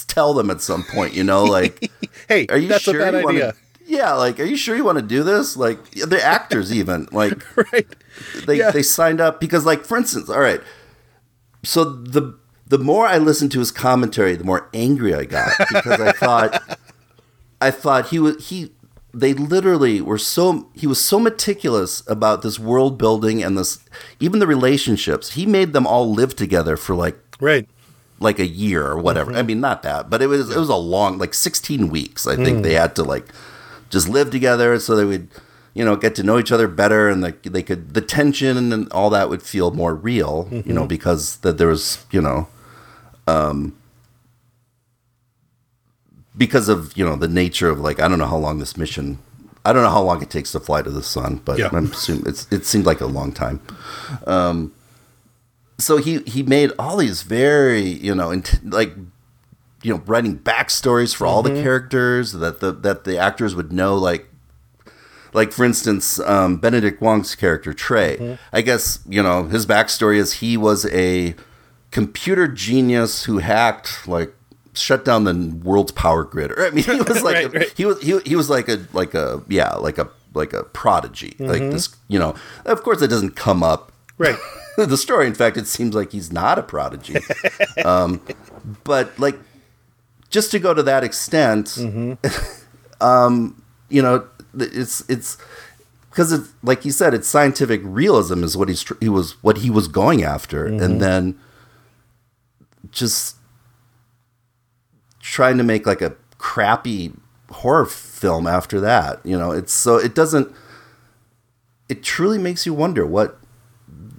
A: tell them at some point, you know, like,
B: "Hey, are you that's sure a bad
A: you
B: idea."
A: Wanna, yeah, like, are you sure you want to do this? Like, the actors even like,
B: right?
A: They yeah. they signed up because, like, for instance, all right. So the the more I listened to his commentary, the more angry I got because I thought I thought he was he they literally were so he was so meticulous about this world building and this even the relationships. He made them all live together for like
B: right
A: like a year or whatever. Mm-hmm. I mean, not that, but it was it was a long like 16 weeks. I think mm. they had to like just live together so they would you know get to know each other better and like they could the tension and all that would feel more real, mm-hmm. you know, mm-hmm. because that there was, you know, um because of, you know, the nature of like I don't know how long this mission I don't know how long it takes to fly to the sun, but yeah. I'm assuming it's it seemed like a long time. Um so he he made all these very you know int- like you know writing backstories for all mm-hmm. the characters that the that the actors would know like like for instance um, benedict wong's character trey mm-hmm. i guess you know his backstory is he was a computer genius who hacked like shut down the world's power grid or i mean he was like right, a, right. he was he, he was like a like a yeah like a like a prodigy mm-hmm. like this you know of course it doesn't come up
B: right
A: the story. In fact, it seems like he's not a prodigy. um, but like, just to go to that extent, mm-hmm. um, you know, it's it's because it's like you said, it's scientific realism is what he's he was what he was going after, mm-hmm. and then just trying to make like a crappy horror film after that. You know, it's so it doesn't. It truly makes you wonder what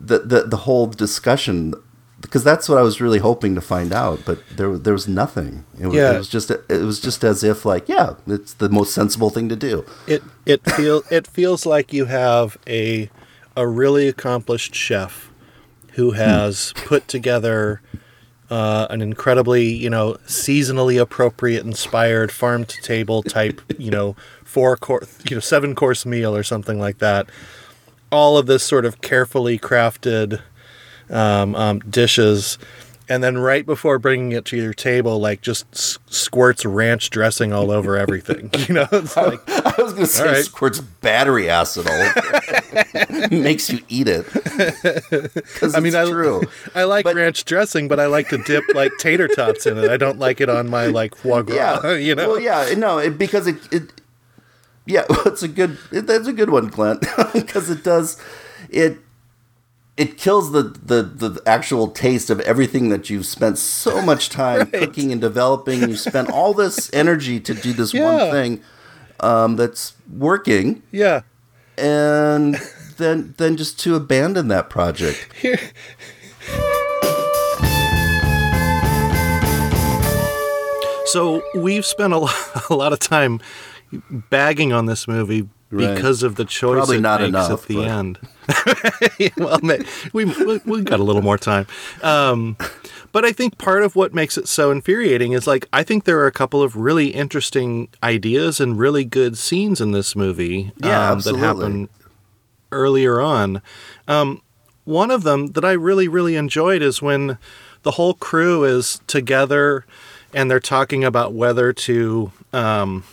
A: the, the the whole discussion because that's what I was really hoping to find out, but there there was nothing. It was, yeah. it was just it was just as if like yeah, it's the most sensible thing to do.
B: It it feel it feels like you have a a really accomplished chef who has hmm. put together uh, an incredibly you know seasonally appropriate inspired farm to table type you know four course you know seven course meal or something like that all of this sort of carefully crafted um, um, dishes and then right before bringing it to your table, like just s- squirts ranch dressing all over everything. You know, it's like
A: I, I was going to say right. squirts battery acid all over, makes you eat it. I mean,
B: I,
A: true.
B: I like but, ranch dressing, but I like to dip like tater tots in it. I don't like it on my like foie gras. Yeah, you know.
A: Well, yeah, no, it, because it, it yeah, it's a good. It, that's a good one, Clint, because it does it. It kills the, the the actual taste of everything that you've spent so much time right. cooking and developing. You spent all this energy to do this yeah. one thing um, that's working.
B: Yeah,
A: and then than just to abandon that project. Here.
B: So we've spent a lot, a lot of time bagging on this movie because of the choice Probably not enough, at the but... end. well, we, we we got a little more time, um, but I think part of what makes it so infuriating is like I think there are a couple of really interesting ideas and really good scenes in this movie
A: yeah, um, that happen
B: earlier on. Um, one of them that I really really enjoyed is when the whole crew is together and they're talking about whether to um,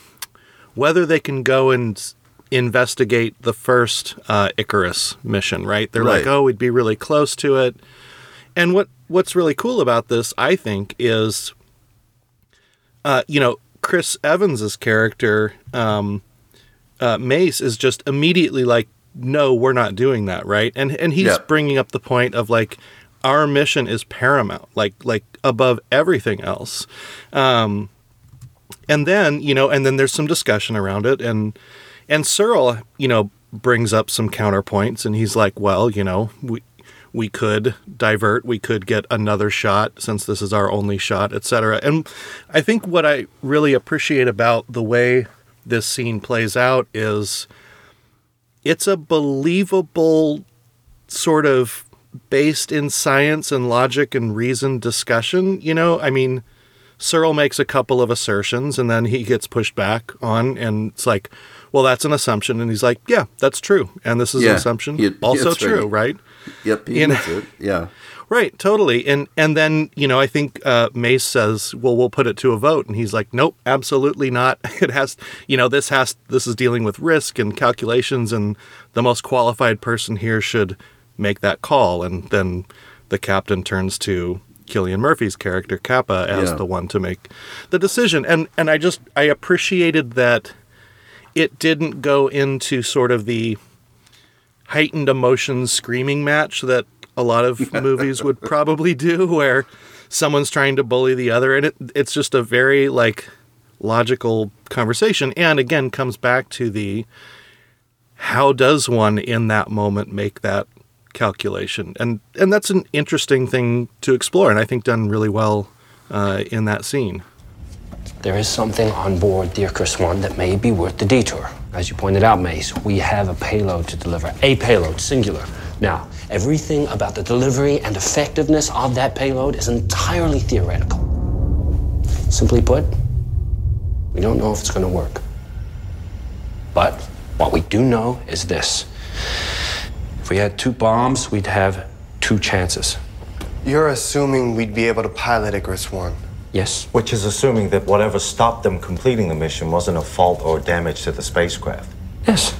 B: whether they can go and investigate the first uh, Icarus mission, right? They're right. like, oh, we'd be really close to it. And what what's really cool about this, I think, is, uh, you know, Chris Evans's character, um, uh, Mace, is just immediately like, no, we're not doing that, right? And and he's yep. bringing up the point of like, our mission is paramount, like like above everything else. Um, and then you know, and then there's some discussion around it, and and Searle, you know, brings up some counterpoints and he's like, well, you know, we we could divert, we could get another shot since this is our only shot, etc. And I think what I really appreciate about the way this scene plays out is it's a believable sort of based in science and logic and reason discussion, you know? I mean, Searle makes a couple of assertions and then he gets pushed back on and it's like, well, that's an assumption. And he's like, yeah, that's true. And this is yeah, an assumption. He, also true, right.
A: Yep. He it. Yeah.
B: Right, totally. And and then, you know, I think uh, Mace says, well, we'll put it to a vote. And he's like, nope, absolutely not. It has, you know, this has, this is dealing with risk and calculations. And the most qualified person here should make that call. And then the captain turns to Cillian Murphy's character, Capa as yeah. the one to make the decision. And and I just I appreciated that it didn't go into sort of the heightened emotions screaming match that a lot of movies would probably do where someone's trying to bully the other and it, it's just a very like logical conversation and again comes back to the how does one in that moment make that calculation and and that's an interesting thing to explore and i think done really well uh, in that scene
C: there is something on board the Icarus One that may be worth the detour. As you pointed out, Mace, we have a payload to deliver. A payload, singular. Now, everything about the delivery and effectiveness of that payload is entirely theoretical. Simply put, we don't know if it's going to work. But what we do know is this. If we had two bombs, we'd have two chances.
D: You're assuming we'd be able to pilot Icarus 1.
C: Yes.
E: Which is assuming that whatever stopped them completing the mission wasn't a fault or damage to the spacecraft.
C: Yes.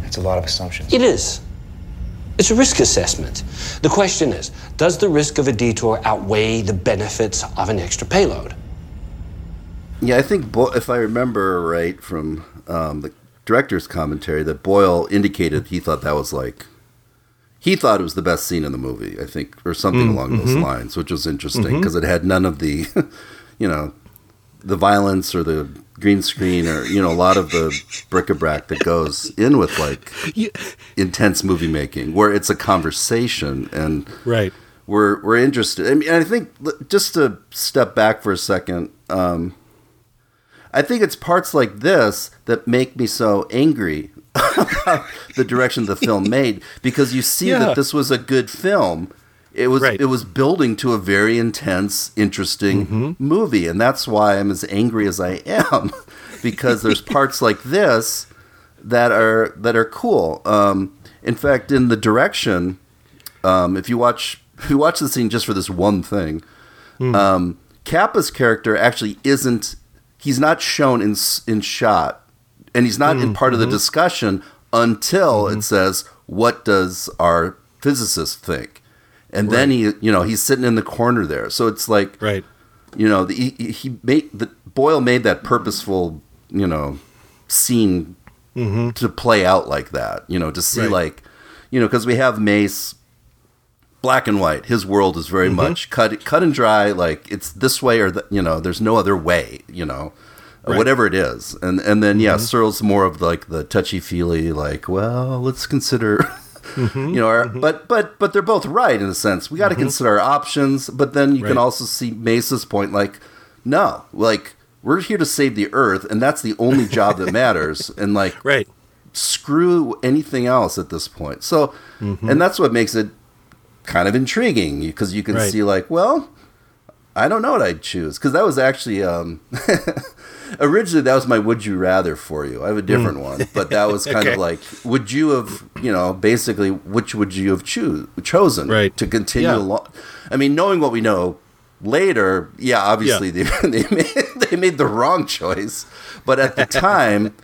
D: That's a lot of assumptions.
C: It is. It's a risk assessment. The question is Does the risk of a detour outweigh the benefits of an extra payload?
A: Yeah, I think, Bo- if I remember right from um, the director's commentary, that Boyle indicated he thought that was like he thought it was the best scene in the movie, I think, or something mm, along mm-hmm. those lines, which was interesting because mm-hmm. it had none of the, you know, the violence or the green screen or you know a lot of the bric-a-brac that goes in with like yeah. intense movie making, where it's a conversation and
B: right.
A: We're we're interested. I mean, I think just to step back for a second. Um, I think it's parts like this that make me so angry about the direction the film made because you see yeah. that this was a good film. It was right. it was building to a very intense, interesting mm-hmm. movie, and that's why I'm as angry as I am because there's parts like this that are that are cool. Um, in fact, in the direction, um, if you watch if you watch the scene just for this one thing, mm. um, Capa's character actually isn't. He's not shown in in shot and he's not mm, in part of the mm-hmm. discussion until mm-hmm. it says, "What does our physicist think?" And right. then he, you know, he's sitting in the corner there. So it's like,
B: right,
A: you know, the, he, he made the Boyle made that purposeful, you know, scene mm-hmm. to play out like that. You know, to see right. like, you know, because we have Mace black and white. His world is very mm-hmm. much cut cut and dry. Like it's this way or that. You know, there's no other way. You know, right. whatever it is, and and then yeah, mm-hmm. Searle's more of like the touchy feely, like, well, let's consider. Mm-hmm. you know, our, mm-hmm. but but but they're both right in a sense. We got to mm-hmm. consider our options, but then you right. can also see Mace's point, like, no, like we're here to save the Earth, and that's the only job that matters, and like,
B: right,
A: screw anything else at this point. So, mm-hmm. and that's what makes it kind of intriguing because you can right. see like, well, I don't know what I'd choose because that was actually um, originally that was my would you rather for you. I have a different mm. one, but that was kind okay. of like would you have you know basically which would you have choose chosen
B: right.
A: to continue yeah. along? I mean, knowing what we know later, yeah, obviously yeah. they they made, they made the wrong choice, but at the time,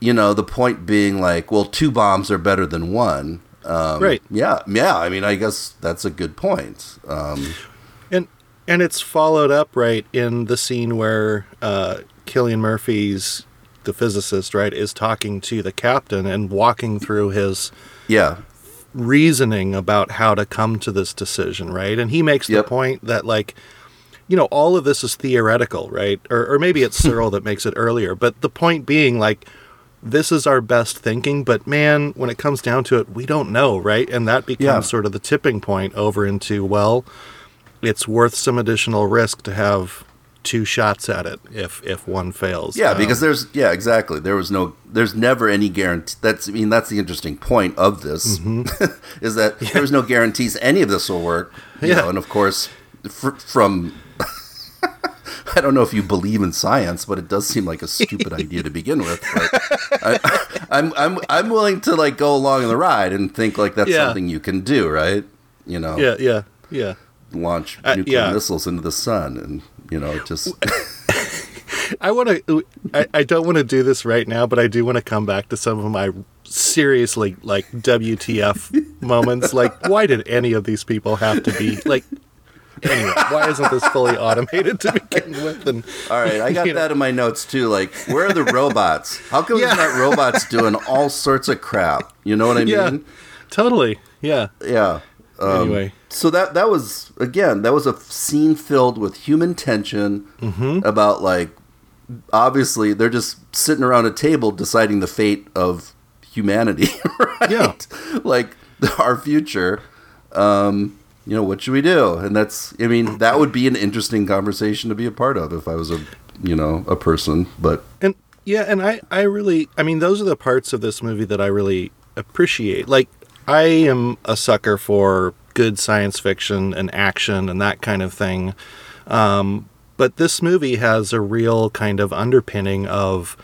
A: you know, the point being like, well, two bombs are better than one. Um,
B: right.
A: Yeah. Yeah. I mean, I guess that's a good point. Um,
B: and and it's followed up right in the scene where uh, Cillian Murphy's the physicist right is talking to the captain and walking through his
A: yeah
B: reasoning about how to come to this decision right and he makes yep. the point that like you know all of this is theoretical right or, or maybe it's Searle that makes it earlier but the point being like this is our best thinking, but man, when it comes down to it, we don't know, right? And that becomes yeah. sort of the tipping point over into, well, it's worth some additional risk to have two shots at it if if one fails.
A: Yeah, um, because there's yeah, exactly. There was no there's never any guarantee that's I mean that's the interesting point of this mm-hmm. is that yeah. there's no guarantees any of this will work. yeah. Know, and of course fr- from I don't know if you believe in science, but it does seem like a stupid idea to begin with. I, am I'm, I'm I'm willing to like go along in the ride and think like that's yeah. something you can do, right? You know?
B: Yeah, yeah, yeah.
A: Launch uh, nuclear yeah. missiles into the sun, and you know, just.
B: I want to. I, I don't want to do this right now, but I do want to come back to some of my seriously like WTF moments. Like, why did any of these people have to be like? Anyway, why isn't this fully automated to begin with? And
A: all right, I got that know. in my notes too. Like, where are the robots? How come yeah. not robots doing all sorts of crap? You know what I mean?
B: Yeah, totally. Yeah.
A: Yeah. Um, anyway, so that that was again that was a scene filled with human tension mm-hmm. about like obviously they're just sitting around a table deciding the fate of humanity, right? Yeah, like our future. Um, you know, what should we do? And that's, I mean, that would be an interesting conversation to be a part of if I was a, you know, a person. But
B: and yeah, and I, I really, I mean, those are the parts of this movie that I really appreciate. Like, I am a sucker for good science fiction and action and that kind of thing. Um, but this movie has a real kind of underpinning of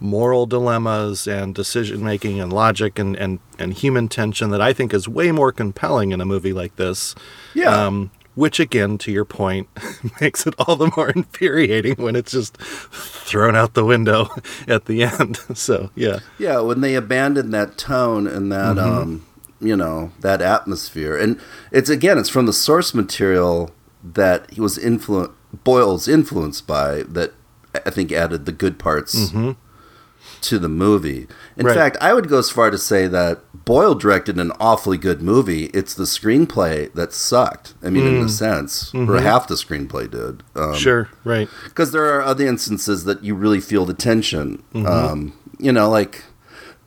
B: moral dilemmas and decision making and logic and, and, and human tension that I think is way more compelling in a movie like this.
A: Yeah. Um,
B: which again, to your point, makes it all the more infuriating when it's just thrown out the window at the end. So yeah,
A: yeah, when they abandon that tone and that mm-hmm. um, you know that atmosphere, and it's again, it's from the source material that he was influenced, Boyle's influenced by that. I think added the good parts mm-hmm to the movie. In right. fact, I would go as far to say that Boyle directed an awfully good movie. It's the screenplay that sucked. I mean, mm. in a sense, mm-hmm. or half the screenplay did.
B: Um, sure, right.
A: Because there are other instances that you really feel the tension. Mm-hmm. Um, you know, like.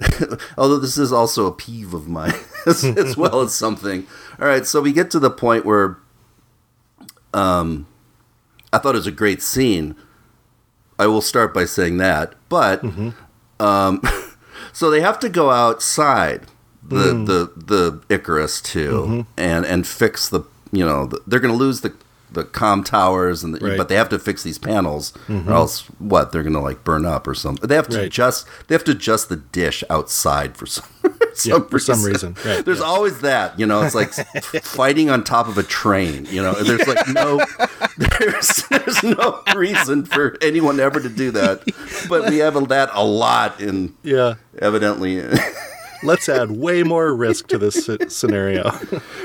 A: although this is also a peeve of mine as, as well as something. All right, so we get to the point where um, I thought it was a great scene. I will start by saying that, but mm-hmm. Um, so they have to go outside the mm. the the Icarus two, mm-hmm. and and fix the you know the, they're going to lose the the com towers and the, right. but they have to fix these panels mm-hmm. or else what they're going to like burn up or something. They have to right. adjust they have to adjust the dish outside for some
B: some yeah, for some reason.
A: Right, there's yeah. always that, you know. It's like fighting on top of a train. You know, there's like no, there's there's no reason for anyone ever to do that, but we have that a lot in.
B: Yeah.
A: Evidently.
B: Let's add way more risk to this scenario.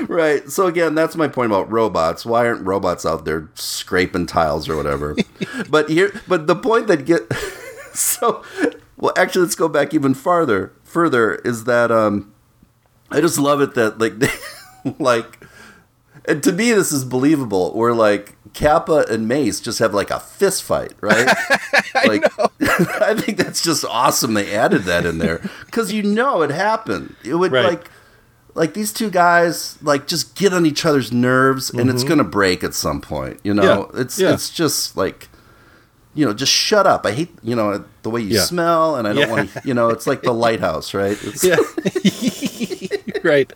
A: right. So again, that's my point about robots. Why aren't robots out there scraping tiles or whatever? but here, but the point that get so well. Actually, let's go back even farther further is that um, I just love it that like they, like and to me this is believable. Where like Capa and Mace just have like a fist fight, right? like, I, I think that's just awesome. They added that in there because you know it happened. It would right. like like these two guys like just get on each other's nerves and mm-hmm. it's gonna break at some point you know yeah. it's yeah. it's just like you know just shut up i hate you know the way you yeah. smell and i don't want to you know it's like the lighthouse right it's,
B: yeah right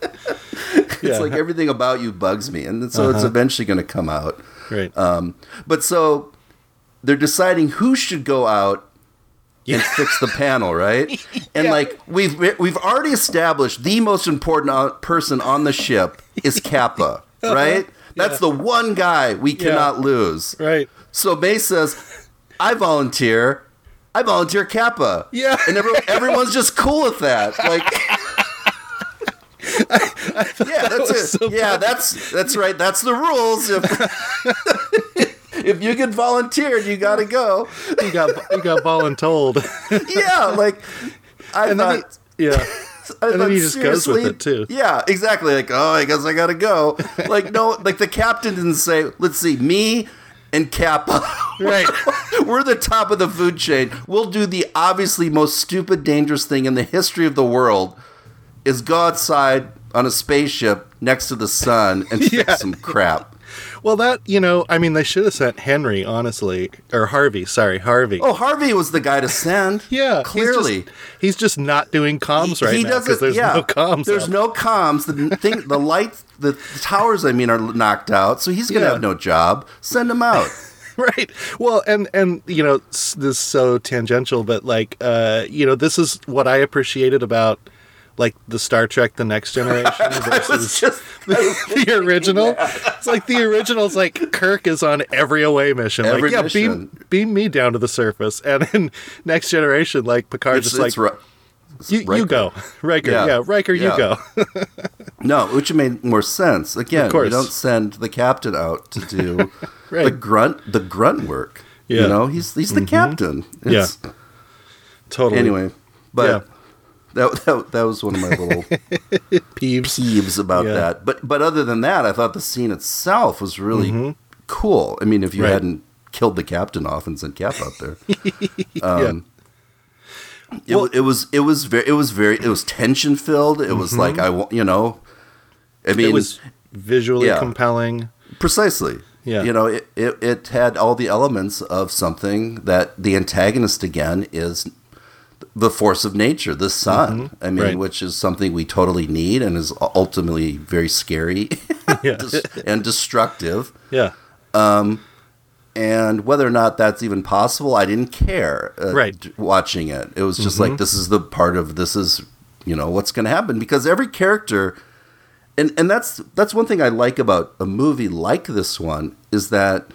A: it's like everything about you bugs me and so uh-huh. it's eventually going to come out
B: right
A: um, but so they're deciding who should go out yeah. and fix the panel, right? And yeah. like we've we've already established the most important uh, person on the ship is Capa, uh-huh. right? That's yeah. the one guy we cannot lose.
B: Right.
A: So May says, "I volunteer. I volunteer Capa.
B: Yeah.
A: And everyone, everyone's just cool with that. Like I, I yeah, that's that it. So yeah, that's that's right. That's the rules. If if you get volunteered, you got to go.
B: you got you got voluntold.
A: yeah, like I and thought.
B: He, yeah. I and then he just goes with it too.
A: Yeah, exactly. Like, oh, I guess I gotta go. Like, no, like the captain didn't say, let's see, me and Capa.
B: Right.
A: We're the top of the food chain. We'll do the obviously most stupid, dangerous thing in the history of the world is go outside on a spaceship next to the sun and fix yeah. some crap.
B: Well, that you know, I mean, they should have sent Henry, honestly, or Harvey. Sorry, Harvey.
A: Oh, Harvey was the guy to send.
B: yeah,
A: clearly,
B: he's just, he's just not doing comms he, right he now because there's yeah, no comms.
A: There's
B: up.
A: no comms. The thing, the lights, the, the, towers, I mean, are knocked out. So he's gonna yeah. have no job. Send him out.
B: right. Well, and and you know, this is so tangential, but like, uh, you know, this is what I appreciated about like the Star Trek: The Next Generation versus just, the, the, original. It's like the original is like Kirk is on every away mission. Every like, yeah, mission. beam beam me down to the surface. And in Next Generation, like Picard's it's, just like. you, you go, Riker. Yeah, yeah Riker, yeah. you go.
A: no, which made more sense. Again, you don't send the captain out to do right. the grunt, the grunt work. Yeah. You know, he's he's the mm-hmm. captain.
B: It's, yeah, totally.
A: Anyway, but that, that, that was one of my little peeves. peeves about yeah. that. But but other than that, I thought the scene itself was really mm-hmm. cool. I mean, if you right. hadn't killed the captain off and sent Cap out there, um, yeah. it, well, it was it was very it was very it was tension filled. It mm-hmm. was like I want you know, I mean,
B: it was visually yeah, compelling.
A: Precisely. Yeah. You know, it, it, it had all the elements of something that the antagonist again is the force of nature, the sun. Mm-hmm. I mean, right. which is something we totally need and is ultimately very scary and destructive.
B: Yeah.
A: Um, and whether or not that's even possible, I didn't care. Uh,
B: right.
A: Watching it, it was just mm-hmm. like this is the part of this is you know what's going to happen because every character, and and that's that's one thing I like about a movie like this one is that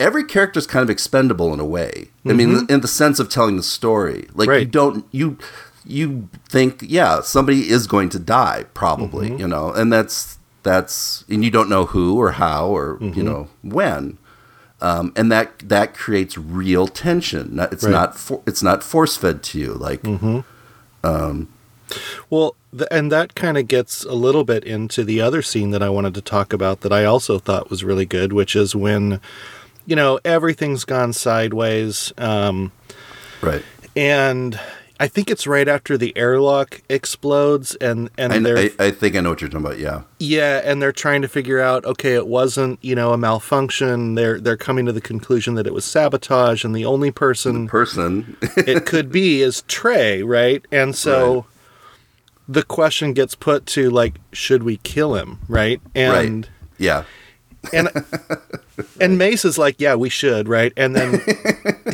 A: every character is kind of expendable in a way. Mm-hmm. I mean, mm-hmm. in the sense of telling the story. Like right. you don't you you think, yeah, somebody is going to die probably, mm-hmm. you know, and that's that's and you don't know who or how or mm-hmm. you know when. Um, and that that creates real tension. It's right. not for, it's not force fed to you like.
B: Mm-hmm. Um, well, the, and that kind of gets a little bit into the other scene that I wanted to talk about that I also thought was really good, which is when you know, everything's gone sideways. Um,
A: right.
B: And I think it's right after the airlock explodes, and and
A: I, I, I, think I know what you're talking about. Yeah,
B: yeah, and they're trying to figure out. Okay, it wasn't you know a malfunction. They're they're coming to the conclusion that it was sabotage, and the only person
A: the person
B: it could be is Trey, right? And so. Right. The question gets put to like, should we kill him, right? And
A: right. yeah,
B: and and Mace is like, yeah, we should, right? And then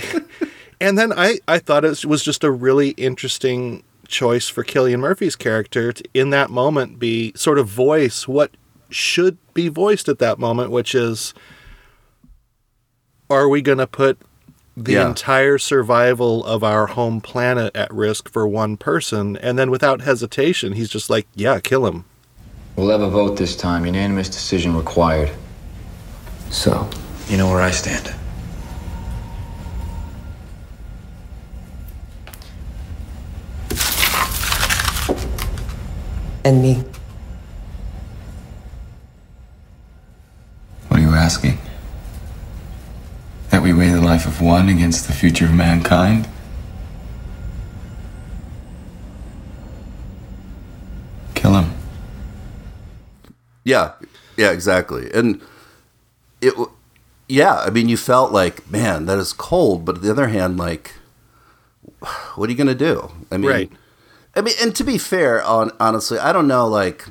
B: and then I I thought it was just a really interesting choice for Cillian Murphy's character to in that moment be sort of voice what should be voiced at that moment, which is are we going to put the yeah. entire survival of our home planet at risk for one person? And then without hesitation, he's just like, yeah, kill him.
F: We'll have a vote this time. Unanimous decision required. So, you know where I stand.
G: And me.
F: What are you asking? That we weigh the life of one against the future of mankind? Kill him.
A: Yeah, yeah, exactly. And it, yeah, I mean, you felt like, man, that is cold. But on the other hand, like, what are you going to do? I mean,
B: right.
A: I mean, and to be fair, on honestly, I don't know, like,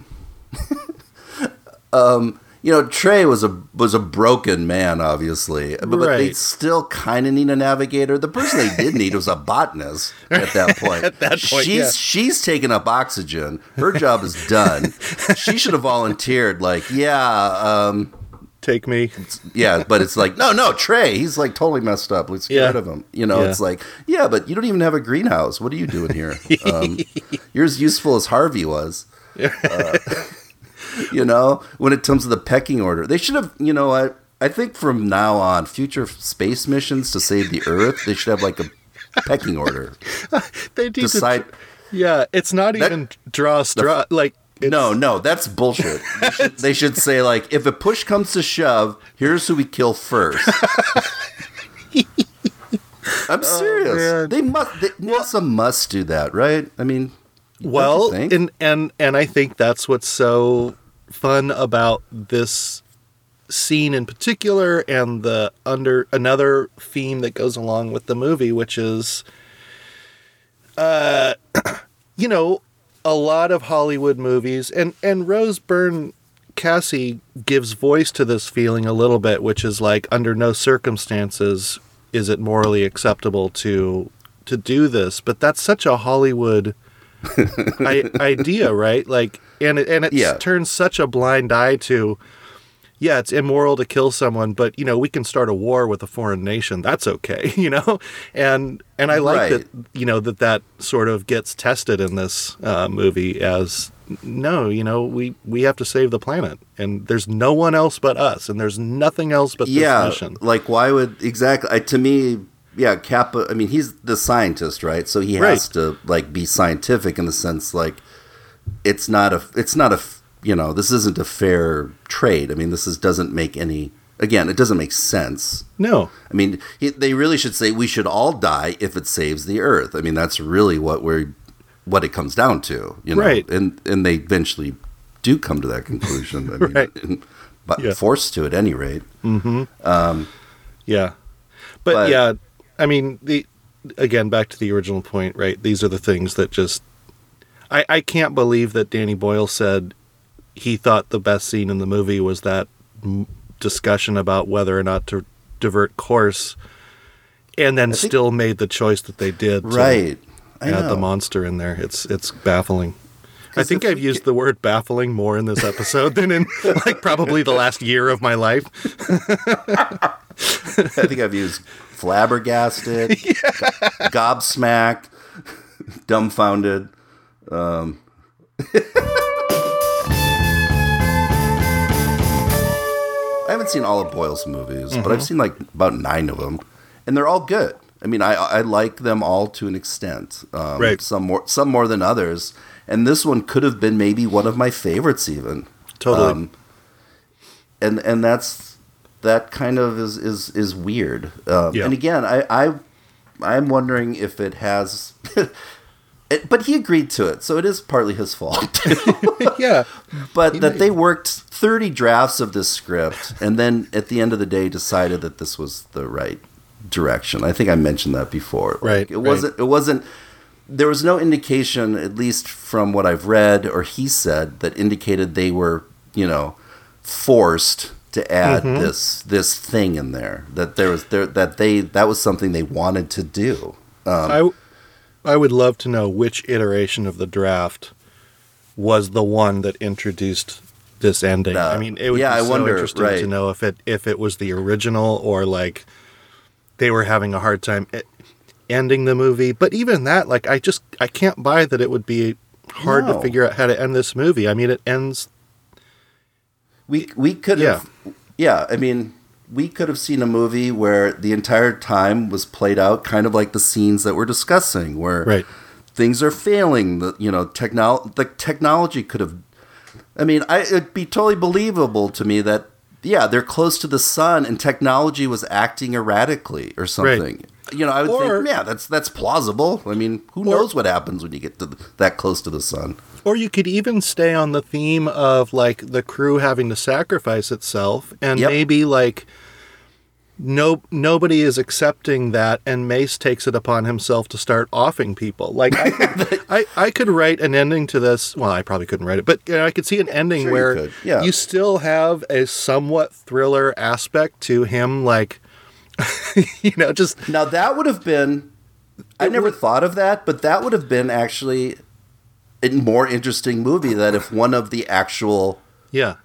A: um, you know, Trey was a was a broken man, obviously, but, right. they still kind of need a navigator. The person they did need was a botanist at that point.
B: at that point,
A: she's
B: yeah.
A: she's taking up oxygen. Her job is done. she should have volunteered. Like, yeah, um,
B: take me.
A: Yeah, but it's like, no, no, Trey, he's like totally messed up. Let's get
B: Yeah.
A: rid of him. You know,
B: Yeah.
A: it's like, yeah, but you don't even have a greenhouse. What are you doing here? Um, you're as useful as Harvey was. Uh, you know, when it comes to the pecking order, they should have, you know, I, I think from now on, future space missions to save the Earth, they should have like a pecking order.
B: They need
A: Decide.
B: to. Yeah, it's not
A: That-
B: even draw straw. Like it's,
A: No, no, that's bullshit. They should, they should say like, if a push comes to shove, here's who we kill first. I'm serious.
B: Oh,
A: they must. They, NASA must do that, right? I mean,
B: Well, and and and I think that's what's so fun about this scene in particular, and the under another theme that goes along with the movie, which is, uh, you know, a lot of Hollywood movies, and and Rose Byrne Cassie gives voice to this feeling a little bit, which is like under no circumstances is it morally acceptable to to do this, but that's such a Hollywood I, idea, right? Like, and it, and it
A: Yeah.
B: turns such a blind eye to, yeah, it's immoral to kill someone, but you know we can start a war with a foreign nation. That's okay, you know. And and I like
A: Right.
B: that, you know, that that sort of gets tested in this uh, movie as no, you know, we we have to save the planet, and there's no one else but us, and there's nothing else but
A: yeah,
B: mission.
A: like why would exactly? I, to me, yeah, Capa. I mean, he's the scientist, right? So he
B: Right.
A: has to like be scientific in the sense like it's not a it's not a you know this isn't a fair trade. I mean, this is doesn't make any. Again, it doesn't make sense.
B: No,
A: I mean, he, they really should say we should all die if it saves the Earth. I mean, that's really what we're what it comes down to, you know.
B: Right.
A: And and they eventually do come to that conclusion. I mean,
B: Right.
A: but
B: Yeah.
A: forced to at any rate. Hmm.
B: Um, yeah. But,
A: But-
B: yeah, I mean the again back to the original point, right? These are the things that just I I can't believe that Danny Boyle said he thought the best scene in the movie was that m- discussion about whether or not to divert course and then
A: think-
B: still made the choice that they did to
A: Right. I
B: add the monster in there. It's it's baffling. I think I've used the word baffling more in this episode than in like probably the last year of my life.
A: I think I've used flabbergasted, gobsmacked, dumbfounded. Um, haven't seen all of Boyle's movies, but I've seen like about nine of them, and they're all good. I mean, I I like them all to an extent. Um,
B: Right.
A: Some more, some more than others, and this one could have been maybe one of my favorites, even.
B: Totally.
A: Um, and and that's that kind of is is is weird. Um,
B: Yeah.
A: And again, I I I'm wondering if it has. it, but he agreed to it, so it is partly his fault.
B: yeah.
A: but that they worked 30 drafts of this script and then at the end of the day decided that this was the right direction. I think I mentioned that before. Like,
B: Right,
A: It wasn't it wasn't there was no indication at least from what I've read or he said that indicated they were, you know, forced to add
B: Mm-hmm.
A: this this thing in there. That there was there that they that was something they wanted to do. Um,
B: I I would love to know which iteration of the draft was the one that introduced this ending.
A: Uh,
B: I mean, it would
A: yeah,
B: be
A: I
B: so
A: wonder,
B: interesting
A: right.
B: to know if it if it was the original or like they were having a hard time ending the movie. But even that, like, I just I can't buy that it would be hard
A: No.
B: to figure out how to end this movie. I mean, it ends.
A: We we could have yeah, I mean we could have seen a movie where the entire time was played out kind of like the scenes that we're discussing where
B: Right.
A: things are failing the you know technol the technology could have I mean I it'd be totally believable to me that yeah, they're close to the sun, and technology was acting erratically or something. Right. You know, I would or, think, yeah, that's that's plausible. I mean, who or, knows what happens when you get to the, that close to the sun?
B: Or you could even stay on the theme of like the crew having to sacrifice itself, and yep. maybe like no nobody is accepting that and mace takes it upon himself to start offing people like I could, I, I could write an ending to this well i probably couldn't write it but you know, i could see an ending sure where you, yeah. you still have a somewhat thriller aspect to him like you know just
A: now that would have been i never would, thought of that but that would have been actually more interesting movie that if one of the actual
B: yeah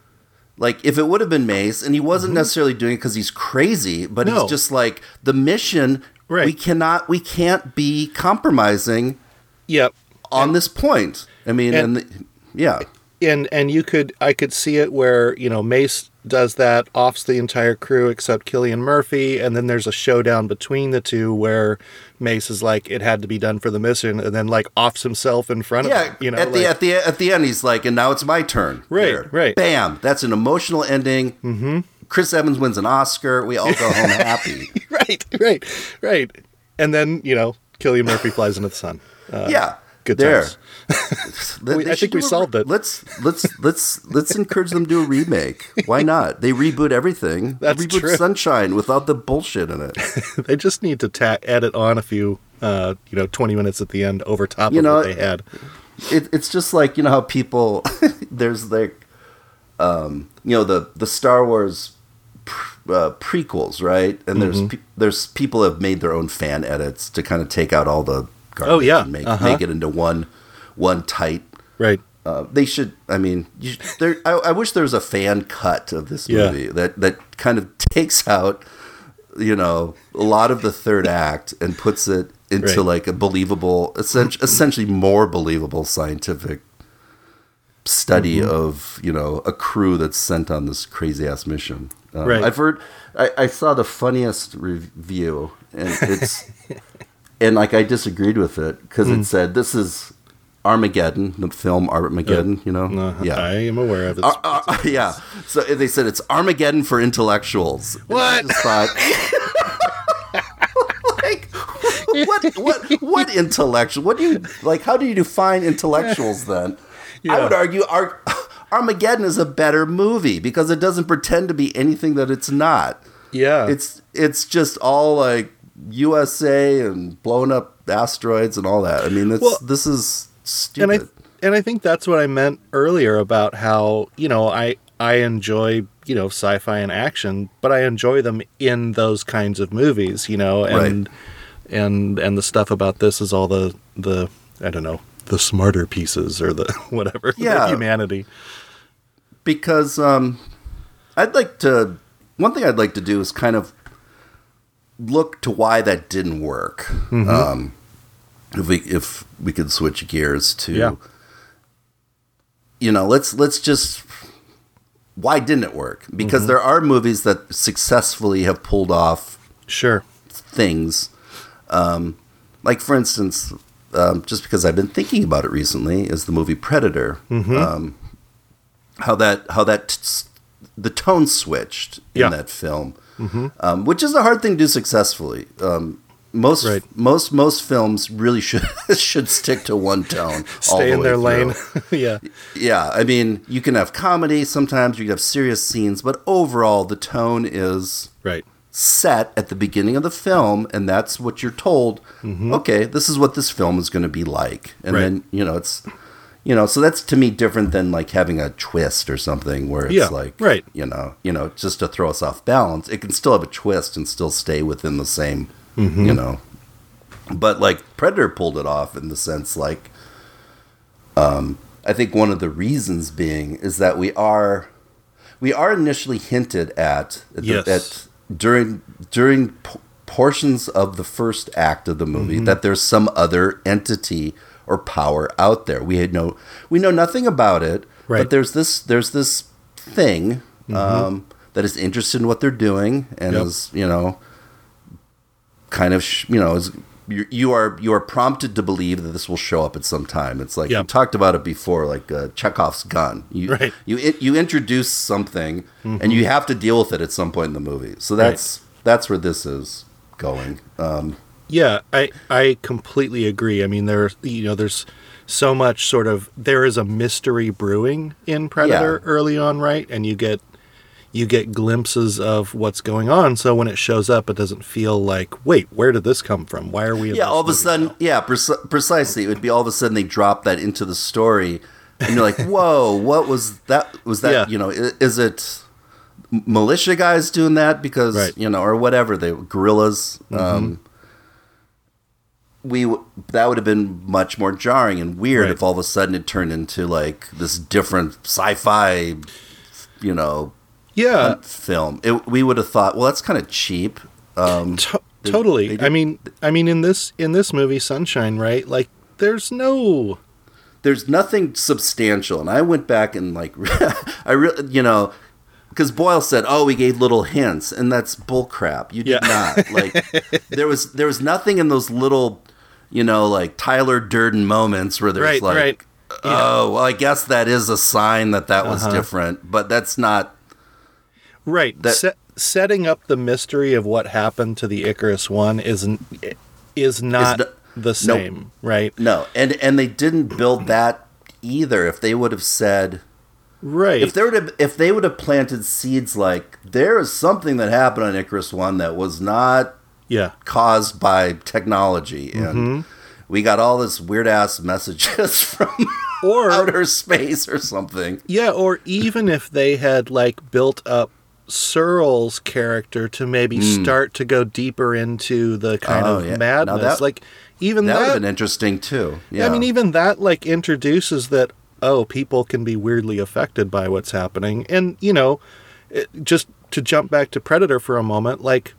A: like if it would have been Mace, and he wasn't mm-hmm. necessarily doing it because he's crazy, but no. he's just like the mission. Right. We cannot. We can't be compromising.
B: Yep.
A: On and, this point, I mean, and, and the, yeah,
B: and and you could I could see it where you know Mace does that, offs the entire crew except Cillian Murphy, and then there's a showdown between the two where Mace is like, "It had to be done for the mission," and then like offs himself in front
A: yeah,
B: of him. You know,
A: at the at the at the end, he's like, "And now it's my turn."
B: Right, right.
A: Bam! That's an emotional ending.
B: Mm-hmm.
A: Chris Evans wins an Oscar. We all go home happy.
B: right, right, right. And then you know, Cillian Murphy flies into the sun.
A: Uh, yeah,
B: good there. we, I think we solved
A: a,
B: it.
A: Let's let's let's let's encourage them to do a remake. Why not? They reboot everything.
B: That's
A: reboot
B: true.
A: Sunshine without the bullshit in it.
B: they just need to ta- edit on a few, uh, you know, twenty minutes at the end over top you of know, what they had.
A: It, it's just like you know how people there's like, um, you know the the Star Wars uh, prequels, right? And mm-hmm. there's pe- there's people have made their own fan edits to kind of take out all the
B: Oh yeah,
A: make
B: uh-huh.
A: make it into one one tight.
B: Right.
A: Uh, they should. I mean, you, there. I, I, wish there was a fan cut of this movie yeah. that that kind of takes out, you know, a lot of the third act and puts it into right. like a believable, essentially, essentially more believable scientific study mm-hmm. of you know a crew that's sent on this crazy ass mission. Um, right. I've heard. I, I saw the funniest review, and it's and like I disagreed with it because mm. it said this is Armageddon, the film Armageddon. Uh, you know,
B: uh, yeah, I am aware of it.
A: Uh, uh, yeah, so they said it's Armageddon for intellectuals.
B: What?
A: Like, what? What? What intellectual? What do you like? How do you define intellectuals then? Yeah. I would argue Ar- Armageddon is a better movie because it doesn't pretend to be anything that it's not.
B: Yeah,
A: it's it's just all like USA and blowing up asteroids and all that. I mean, well, this is stupid.
B: And I and I think that's what I meant earlier about how you know I I enjoy you know sci-fi and action, but I enjoy them in those kinds of movies. You know, and right. and and the stuff about this is all the the I don't know the smarter pieces or the whatever yeah. the humanity.
A: Because um, I'd like to. One thing I'd like to do is kind of look to why that didn't work. Mm-hmm. Um, if we if we could switch gears to,
B: yeah.
A: you know, let's let's just why didn't it work? Because mm-hmm. there are movies that successfully have pulled off
B: sure
A: things. Um, like for instance, um, just because I've been thinking about it recently, is the movie Predator.
B: Mm-hmm.
A: Um, how that how that t- the tone switched in
B: yeah.
A: that film
B: mm-hmm.
A: um, which is a hard thing to do successfully. Um, most right. most most films really should should stick to one tone.
B: Stay
A: the
B: in their lane. yeah,
A: yeah. I mean, you can have comedy sometimes. You can have serious scenes, but overall, the tone is
B: right
A: set at the beginning of the film, and that's what you're told. Mm-hmm. Okay, this is what this film is going to be like, and right. then you know it's you know so that's to me different than like having a twist or something where it's
B: yeah,
A: like
B: right
A: you know you know just to throw us off balance it can still have a twist and still stay within the same mm-hmm. you know but like predator pulled it off in the sense like um i think one of the reasons being is that we are we are initially hinted at at,
B: yes.
A: the, at during during p- portions of the first act of the movie mm-hmm. that there's some other entity or power out there. We had no, we know nothing about it,
B: right.
A: but there's this there's this thing mm-hmm. um, that is interested in what they're doing and yep. is you know kind of sh- you know is you, you are you are prompted to believe that this will show up at some time. It's like
B: Yep.
A: we talked about it before, like uh, Chekhov's gun. You
B: Right.
A: you you introduce something, and you have to deal with it at some point in the movie. So that's that's where this is going. Um,
B: Yeah, I I completely agree. I mean, there you know, there's so much sort of there is a mystery brewing in Predator
A: Yeah.
B: early on, right? And you get you get glimpses of what's going on. So when it shows up, it doesn't feel like, wait, where did this come from? Why are we? In
A: yeah, all of a sudden,
B: now?"
A: yeah, preci- precisely. It would be all of a sudden they drop that into the story, and you're like, "Whoa, what was that? Was that
B: Yeah.
A: you know? Is it militia guys doing that because
B: Right.
A: you know, or whatever they guerrillas?"
B: Mm-hmm.
A: Um, we that would have been much more jarring and weird
B: Right.
A: if all of a sudden it turned into like this different sci-fi, you know,
B: yeah,
A: film. It, we would have thought, well, that's kind of cheap. Um,
B: to- totally.
A: they
B: I mean, I mean, in this in this movie, Sunshine, right? Like, there's no
A: there's nothing substantial. And I went back and like, I really, you know, because Boyle said, "Oh, we gave little hints," and that's bullcrap. You did
B: Yeah.
A: not. Like, there was there was nothing in those little, you know, like Tyler Durden moments where there's
B: Right,
A: like,
B: right.
A: oh, well, I guess that is a sign that that was
B: Uh-huh.
A: different, but that's not.
B: Right.
A: That-
B: Se- setting up the mystery of what happened to the Icarus one isn't is not
A: no-
B: the same, right?
A: No, and and they didn't build that either. If they would have said,
B: Right.
A: if they would have if they would have planted seeds like there is something that happened on Icarus One that was not
B: yeah.
A: caused by technology and
B: Mm-hmm.
A: we got all this weird ass messages from
B: Or
A: outer space or something
B: yeah, or even if they had like built up Searle's character to maybe start to go deeper into the kind.
A: Oh,
B: of
A: yeah.
B: Madness,
A: that-
B: like even
A: that
B: that would
A: have been interesting too yeah
B: I mean, even that like introduces that oh, people can be weirdly affected by what's happening, and you know, it, just to jump back to Predator for a moment, like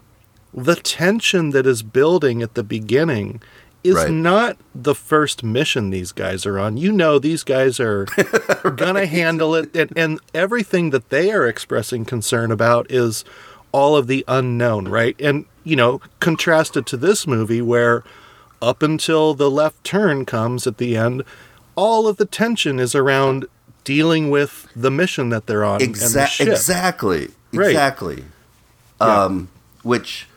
B: the tension that is building at the beginning is
A: Right.
B: not the first mission these guys are on. You know, these guys are gonna handle it, and, and everything that they are expressing concern about is all of the unknown, right? And you know, contrasted to this movie where up until the left turn comes at the end, all of the tension is around dealing with the mission that they're on.
A: Exa- exactly
B: Right.
A: exactly
B: Yeah.
A: um which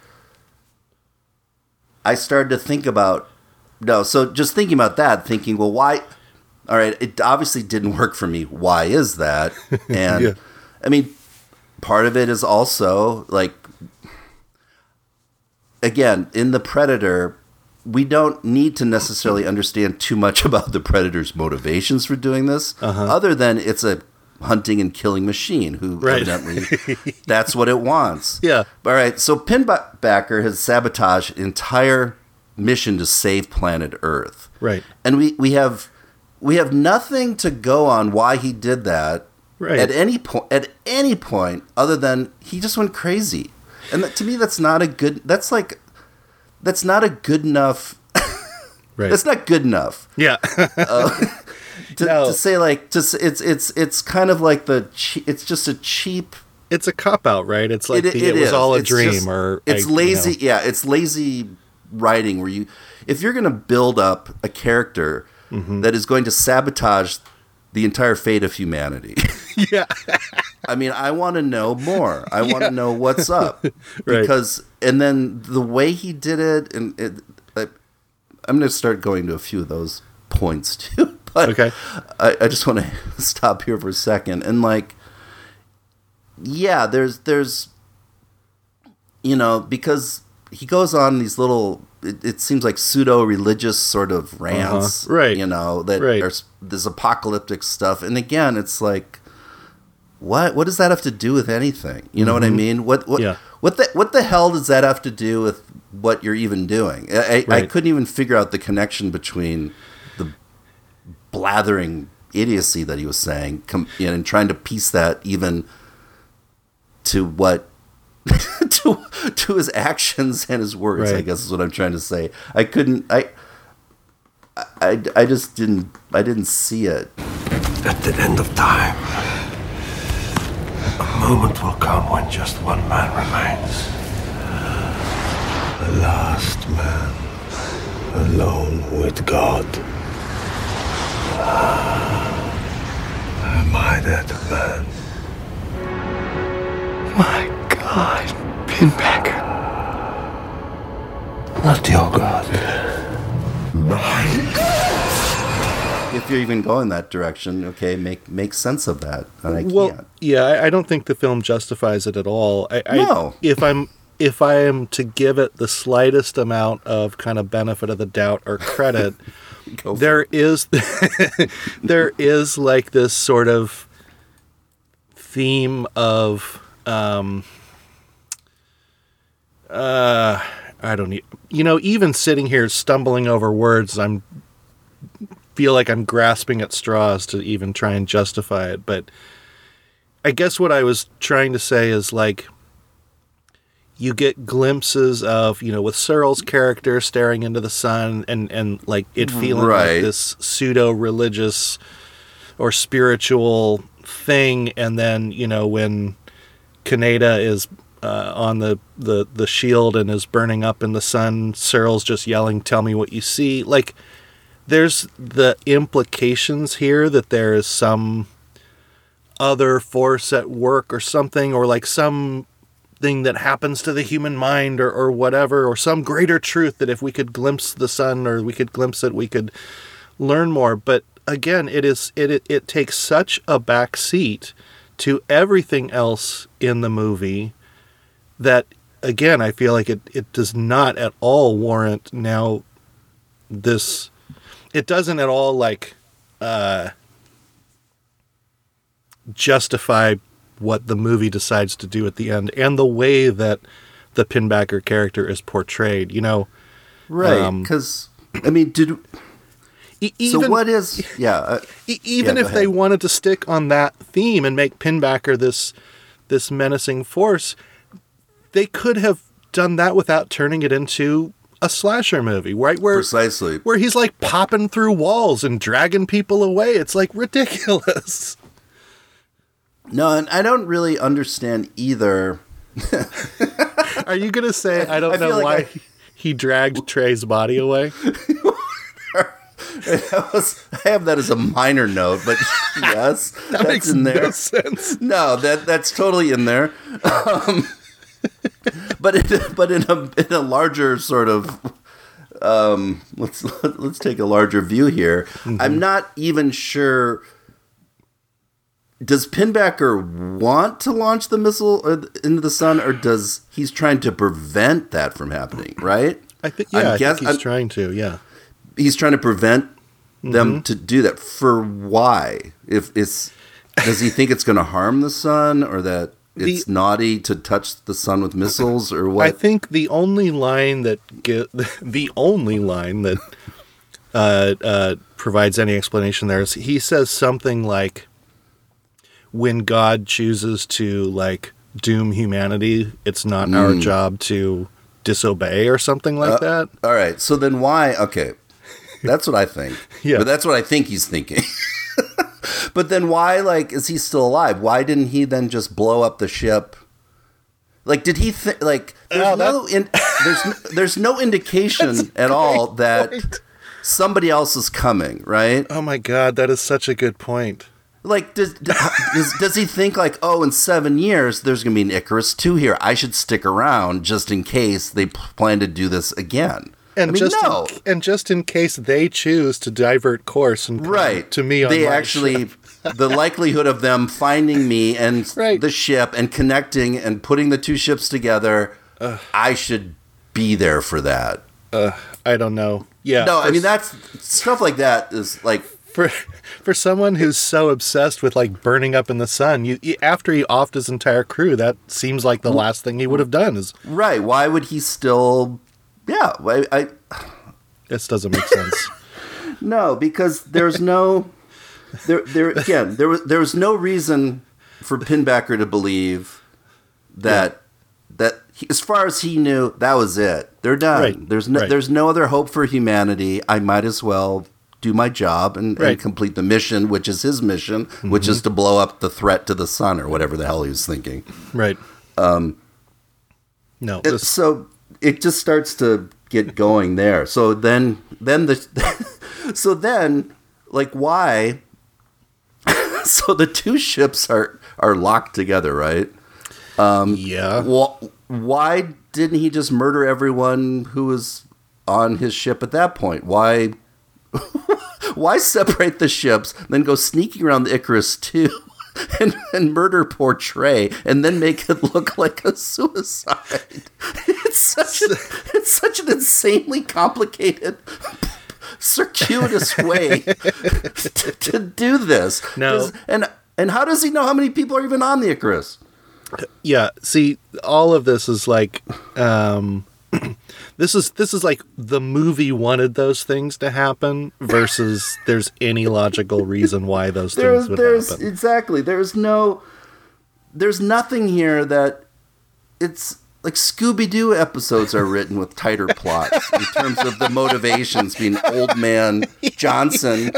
A: i started to think about no so just thinking about that thinking well why all right it obviously didn't work for me why is that and
B: Yeah.
A: i mean part of it is also like again in the predator we don't need to necessarily understand too much about the predator's motivations for doing this
B: Uh-huh.
A: other than it's a hunting and killing machine who
B: Right.
A: evidently that's what it wants
B: Yeah.
A: all right so pinbacker has sabotaged entire mission to save planet earth
B: Right.
A: and we we have we have nothing to go on why he did that
B: Right.
A: at any point at any point other than he just went crazy and that, to me that's not a good that's like that's not a good enough
B: Right.
A: that's not good enough
B: yeah.
A: Uh, to,
B: No.
A: to say like just it's it's it's kind of like the che- it's just a cheap
B: it's a cop out, right? It's like the, it, was all a
A: It's
B: dream,
A: just-
B: or
A: it's
B: I- you
A: lazy.
B: know.
A: Yeah, it's lazy writing where you, if you're going to build up a character
B: Mm-hmm.
A: that is going to sabotage the entire fate of humanity.
B: Yeah.
A: I mean, I want to know more. I want to know what's up
B: Right.
A: because, and then the way he did it, and it, I, I'm going to start going to a few of those points too. But
B: Okay.
A: I, I just want to stop here for a second and like, yeah, there's there's, you know, because he goes on these little. It, it seems like pseudo religious sort of rants,
B: Uh-huh. Right.
A: You know that
B: Right.
A: are this apocalyptic stuff, and again, it's like what what does that have to do with anything? You know what I mean? What what
B: Mm-hmm. Yeah.
A: what the what the hell does that have to do with what you're even doing? I, I, I couldn't even figure out the connection between blathering idiocy that he was saying com- and trying to piece that even to what to to his actions and his words. I guess is what I'm trying to say. I couldn't. I. I, I just didn't I didn't see it.
G: At the end of time, a moment will come when just one man remains. The last man. alone with God. Am I that man?
D: My God, Pinbacker.
G: Not your God. My God.
A: If you're even going that direction, okay, make make sense of that. And I
B: well,
A: can't.
B: yeah, I, I don't think the film justifies it at all. I, I,
A: No.
B: If I'm if I am to give it the slightest amount of kind of benefit of the doubt or credit,
A: Go for
B: there is there is like this sort of theme of um uh I don't need you know even sitting here stumbling over words I'm feel like I'm grasping at straws to even try and justify it but I guess what I was trying to say is like you get glimpses of you know with Searle's character staring into the sun and and like it feeling
A: Right.
B: like this pseudo religious or spiritual thing. And then you know when Kaneda is uh, on the, the the shield and is burning up in the sun Searle's just yelling tell me what you see. Like there's the implications here that there is some other force at work or something or like some thing that happens to the human mind or, or whatever or some greater truth that if we could glimpse the sun or we could glimpse it we could learn more. But again it is it it, it takes such a back seat to everything else in the movie that again i feel like it, it does not at all warrant now this it doesn't at all like uh justify what the movie decides to do at the end and the way that the pinbacker character is portrayed you know
A: Right,
B: Um,
A: because I mean, did
B: E-
A: so?
B: even-
A: What is? Yeah, uh,
B: even
A: Yeah,
B: if they wanted to stick on that theme and make Pinbacker this this menacing force, they could have done that without turning it into a slasher movie, right? Where
A: precisely.
B: where he's like popping through walls and dragging people away. It's like ridiculous.
A: No, and I don't really understand either.
B: Are you gonna say I don't
A: I
B: know
A: like
B: why
A: I-
B: he dragged Trey's body away?
A: That was- I have that as a minor note, but yes,
B: That
A: that's
B: makes
A: in there.
B: no sense.
A: No, that that's totally in there. Um, but in, but in a in a larger sort of um, let's let's take a larger view here.
B: Mm-hmm.
A: I'm not even sure. Does Pinbacker want to launch the missile or- into the sun, or does he's trying to prevent that from happening? Right?
B: I think
A: I'm
B: yeah, I
A: guess-
B: think he's
A: I'm-
B: trying to. Yeah.
A: he's trying to prevent them
B: Mm-hmm.
A: to do that. For why? If it's does he think it's going to harm the sun, or that it's
B: The-
A: naughty to touch the sun with missiles, or what?
B: I think the only line that get, the only line that uh, uh, provides any explanation there is he says something like, "When God chooses to like doom humanity, it's not
A: Mm.
B: our job to disobey or something
A: Uh,
B: like that."
A: All right. So then why? Okay. That's what I think.
B: Yeah.
A: But that's what I think he's thinking. but then why, like, is he still alive? Why didn't he then just blow up the ship? Like, did he think, like, there's
B: Oh,
A: no, in, there's, n- there's no indication at all that
B: point.
A: somebody else is coming, right?
B: Oh my God, that is such a good point.
A: Like, does, does does he think like, oh, in seven years there's gonna be an Icarus two here? I should stick around just in case they plan to do this again.
B: And
A: I mean,
B: just
A: no,
B: in, and just in case they choose to divert course and
A: right
B: to me on
A: they actually the likelihood of them finding me and
B: Right.
A: the ship and connecting and putting the two ships together, I should be there for that.
B: I don't know. Yeah.
A: No, I mean that's stuff like that is like
B: for for someone who's so obsessed with like burning up in the sun, you you- after he offed his entire crew, that seems like the last thing he would have done. Is
A: right. Why would he still? Yeah, I, I
B: this doesn't make sense?
A: No, because there's no there there again there was there was no reason for Pinbacker to believe that that he, as far as he knew that was it. They're done.
B: Right,
A: There's no
B: right.
A: there's no other hope for humanity. I might as well do my job and, and complete the mission, which is his mission, which is to blow up the threat to the sun or whatever the hell he was thinking.
B: right. Um. No.
A: It-
B: This,
A: so it just starts to get going there. So then then the so then like why so the two ships are are locked together, right?
B: Um, yeah.
A: Wh- why didn't he just murder everyone who was on his ship at that point? Why? why separate the ships, then go sneaking around the Icarus two, and, and murder poor Trey, and then make it look like a suicide? It's such a, it's such an insanely complicated circuitous way to, to, do this.
B: No.
A: and and how does he know how many people are even on the Icarus?
B: Yeah, see, all of this is like um this is this is like the movie wanted those things to happen versus there's any logical reason why those things would
A: there's,
B: happen.
A: Exactly. There's no there's nothing here that it's like Scooby Doo episodes are written with tighter plots in terms of the motivations being old man Johnson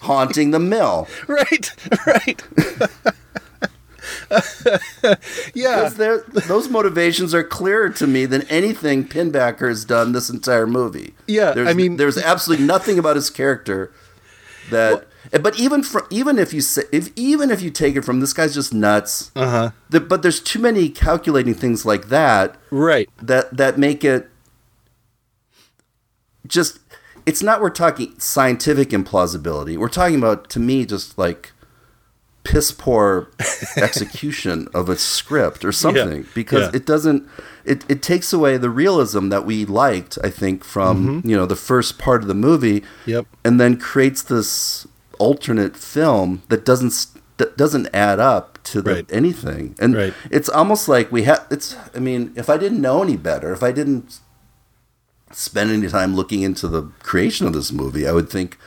A: haunting the mill.
B: Right, right. yeah,
A: those motivations are clearer to me than anything Pinbacker has done this entire movie.
B: Yeah,
A: there's,
B: I mean,
A: there's absolutely nothing about his character that. Well, but even from even if you say if even if you take it from this guy's just nuts.
B: Uh huh.
A: The, but there's too many calculating things like that.
B: Right.
A: That that make it just. It's not we're talking scientific implausibility. We're talking about to me just like piss poor execution of a script or something yeah. because yeah. it doesn't it, it takes away the realism that we liked i think from mm-hmm. you know the first part of the movie
B: yep
A: and then creates this alternate film that doesn't that doesn't add up to the,
B: right.
A: anything and
B: right.
A: it's almost like we have it's i mean if i didn't know any better if i didn't spend any time looking into the creation of this movie i would think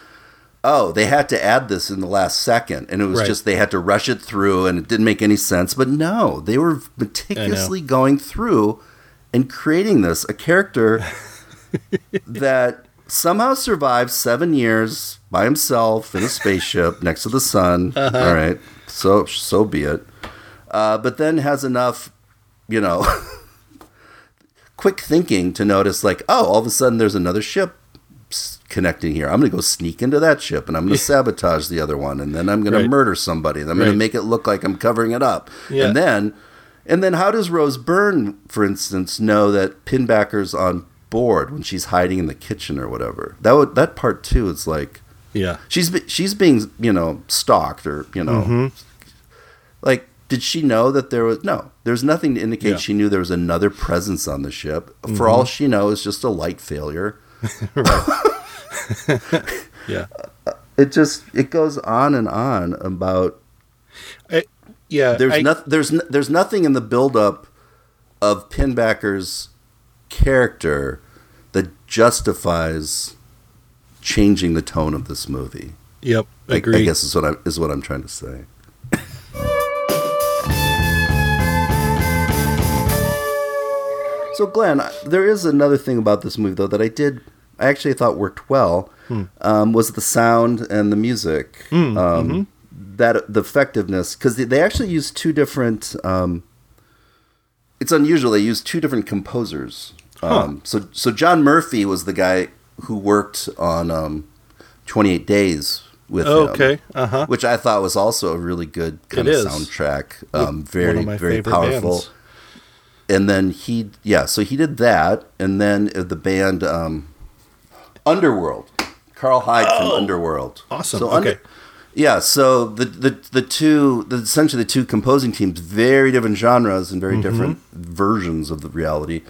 A: oh, they had to add this in the last second, and it was right. just they had to rush it through, and it didn't make any sense. But no, they were meticulously going through and creating this a character that somehow survived seven years by himself in a spaceship next to the sun. Uh-huh. All right, so so be it. Uh, but then has enough, you know. quick thinking to notice like oh all of a sudden there's another ship connecting here. I'm going to go sneak into that ship and I'm going to sabotage the other one and then I'm going right. to murder somebody and I'm right. going to make it look like I'm covering it up.
B: Yeah.
A: And then and then how does Rose Byrne, for instance, know that Pinbacker's on board when she's hiding in the kitchen or whatever? That would that part too is like
B: yeah.
A: She's she's being, you know, stalked or, you know, mm-hmm. like did she know that there was no there's nothing to indicate yeah. she knew there was another presence on the ship for mm-hmm. all she knows just a light failure
B: yeah.
A: Uh, it just it goes on and on about.
B: I, yeah.
A: There's I, no, there's there's nothing in the buildup of Pinbacker's character that justifies changing the tone of this movie.
B: Yep,
A: agreed. I, I guess is what I is what I'm trying to say. So, Glenn, there is another thing about this movie, though, that I did I actually thought worked well hmm. um, was the sound and the music.
B: Hmm.
A: Um, mm-hmm. That the effectiveness because they, they, actually use two different. Um, it's unusual. They use two different composers.
B: Huh.
A: Um, so so John Murphy was the guy who worked on um, Twenty Eight Days with
B: oh,
A: him,
B: okay, uh-huh.
A: which I thought was also a really good kind
B: it
A: of
B: is.
A: soundtrack. Um, very very powerful. Bands. And then he yeah, so he did that, and then the band. Um, Underworld. Karl Hyde oh, from Underworld.
B: Awesome.
A: So
B: okay. Under,
A: yeah, so the, the the two the, essentially the two composing teams, very different genres and very mm-hmm. different versions of the reality,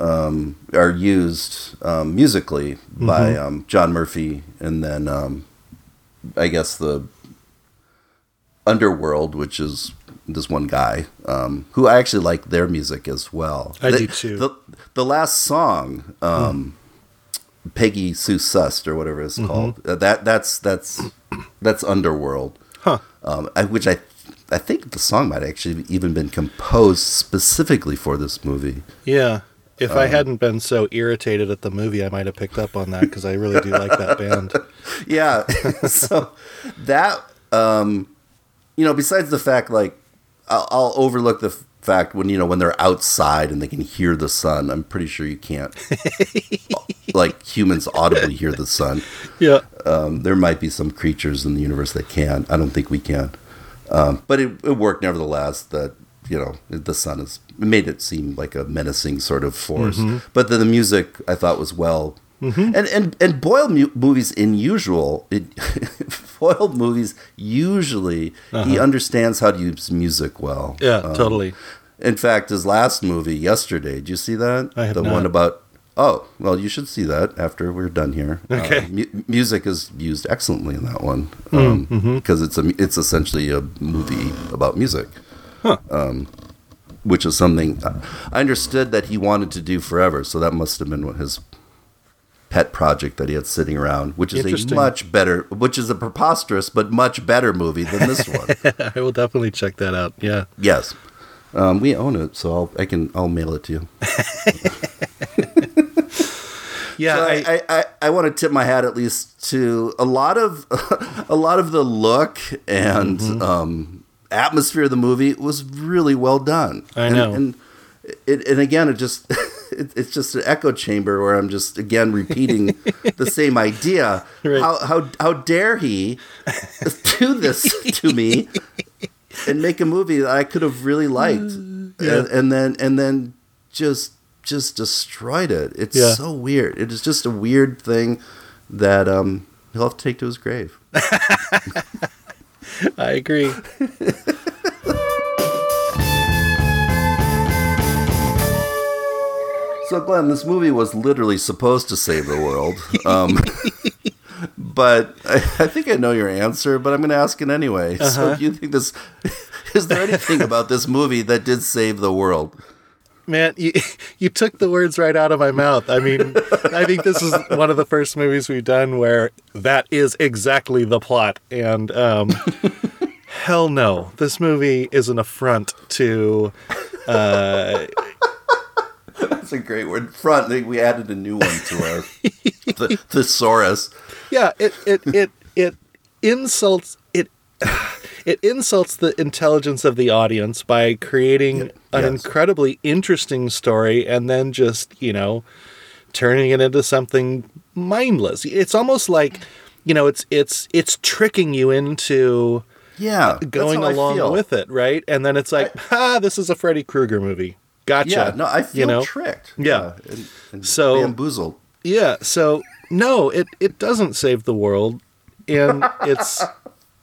A: um, are used um, musically mm-hmm. by um, John Murphy, and then um, I guess the Underworld, which is this one guy um, who I actually like their music as well.
B: I
A: the,
B: do too.
A: The, the last song. Mm Peggy Sue Sust or whatever it's mm-hmm. called. Uh, that that's that's that's Underworld.
B: Huh.
A: Um, I, which I I think the song might actually even been composed specifically for this movie.
B: Yeah. If um, I hadn't been so irritated at the movie, I might have picked up on that because I really do like that band.
A: Yeah. so that um, you know, besides the fact like I'll, I'll overlook the fact, when you know when they're outside and they can hear the sun, I'm pretty sure you can't, like humans audibly hear the sun.
B: Yeah.
A: Um, there might be some creatures in the universe that can. I don't think we can. Um, but it, it worked nevertheless. That you know the sun is it made it seem like a menacing sort of force.
B: Mm-hmm.
A: But the, the music I thought was well. And and and Boyle mu- movies in usual, it, Boyle movies usually he understands how to use music well.
B: Uh-huh. Yeah,
A: Um,
B: totally.
A: in fact, his last movie, yesterday, did you see that?
B: I have
A: the
B: not.
A: one about. Oh, well, you should see that after we're done here.
B: Okay.
A: Uh, mu- music is used excellently in that one
B: Hmm,
A: um,
B: mm-hmm.
A: because it's a it's essentially a movie about music, um, which is something I understood that he wanted to do forever. So that must have been what his pet project that he had sitting around, which is a much better, which is a preposterous but much better movie than this one.
B: I will definitely check that out. Yeah.
A: Yes. Um, we own it, so I'll, I can I'll mail it to you.
B: Yeah.
A: So
B: I,
A: I, I, I, want to tip my hat at least to a lot of a lot of the look and
B: Mm-hmm.
A: um, atmosphere of the movie was really well done.
B: I
A: and,
B: know.
A: and it, and again, it just it's just an echo chamber where I'm just again repeating the same idea.
B: Right.
A: How how how dare he do this to me and make a movie that I could have really liked, and, and then and then just just destroyed it. It's
B: Yeah.
A: so weird. It is just a weird thing that um he'll have to take to his grave.
B: I agree.
A: So, Glenn, this movie was literally supposed to save the world. Um, but I, I think I know your answer, but I'm going to ask it anyway.
B: Uh-huh.
A: So, do you think this is there anything about this movie that did save the world?
B: Man, you you took the words right out of my mouth. I mean, I think this is one of the first movies we've done where that is exactly the plot. And um, hell no, this movie is an affront to. Uh,
A: That's a great word. Front. I we added a new one to our the, thesaurus.
B: yeah, it it it it insults it. It insults the intelligence of the audience by creating an
A: yes.
B: incredibly interesting story and then just, you know, turning it into something mindless. It's almost like, you know, it's it's it's tricking you into
A: Yeah,
B: going along with it, right? And then it's like, ah, this is a Freddy Krueger movie. Gotcha.
A: Yeah, no, I feel
B: you know?
A: tricked.
B: Yeah.
A: and, and
B: So-
A: bamboozled.
B: Yeah, so no, it it doesn't save the world, and it's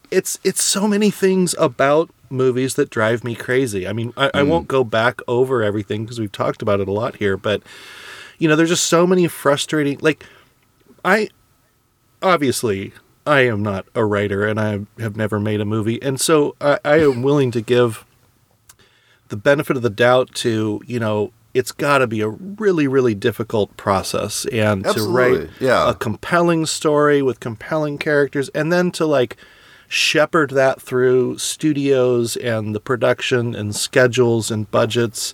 B: it's it's so many things about movies that drive me crazy. I mean, I, I hmm. won't go back over everything because we've talked about it a lot here, but you know, there's just so many frustrating. Like, I obviously I am not a writer, and I have never made a movie, and so I, I am willing to give the benefit of the doubt to you know it's got to be a really really difficult process and to write
A: yeah.
B: a compelling story with compelling characters and then to like shepherd that through studios and the production and schedules and budgets.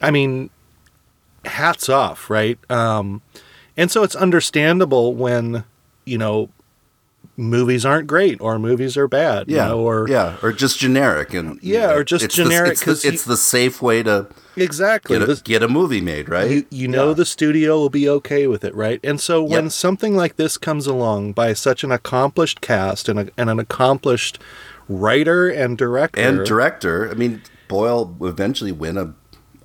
B: I mean hats off right? Um and so it's understandable when you know movies aren't great or movies are bad you
A: Yeah,
B: know, or
A: yeah, or just generic and
B: Yeah, or just
A: it's the-
B: generic
A: it's,
B: 'cause
A: the,
B: you-
A: it's the safe way to
B: exactly
A: get a,
B: This-
A: get a movie made, right?
B: you, you know the studio will be okay with it, right? And so when
A: Yep.
B: something like this comes along by such an accomplished cast and, a, and an accomplished writer and director,
A: and director. I mean, Boyle will eventually win a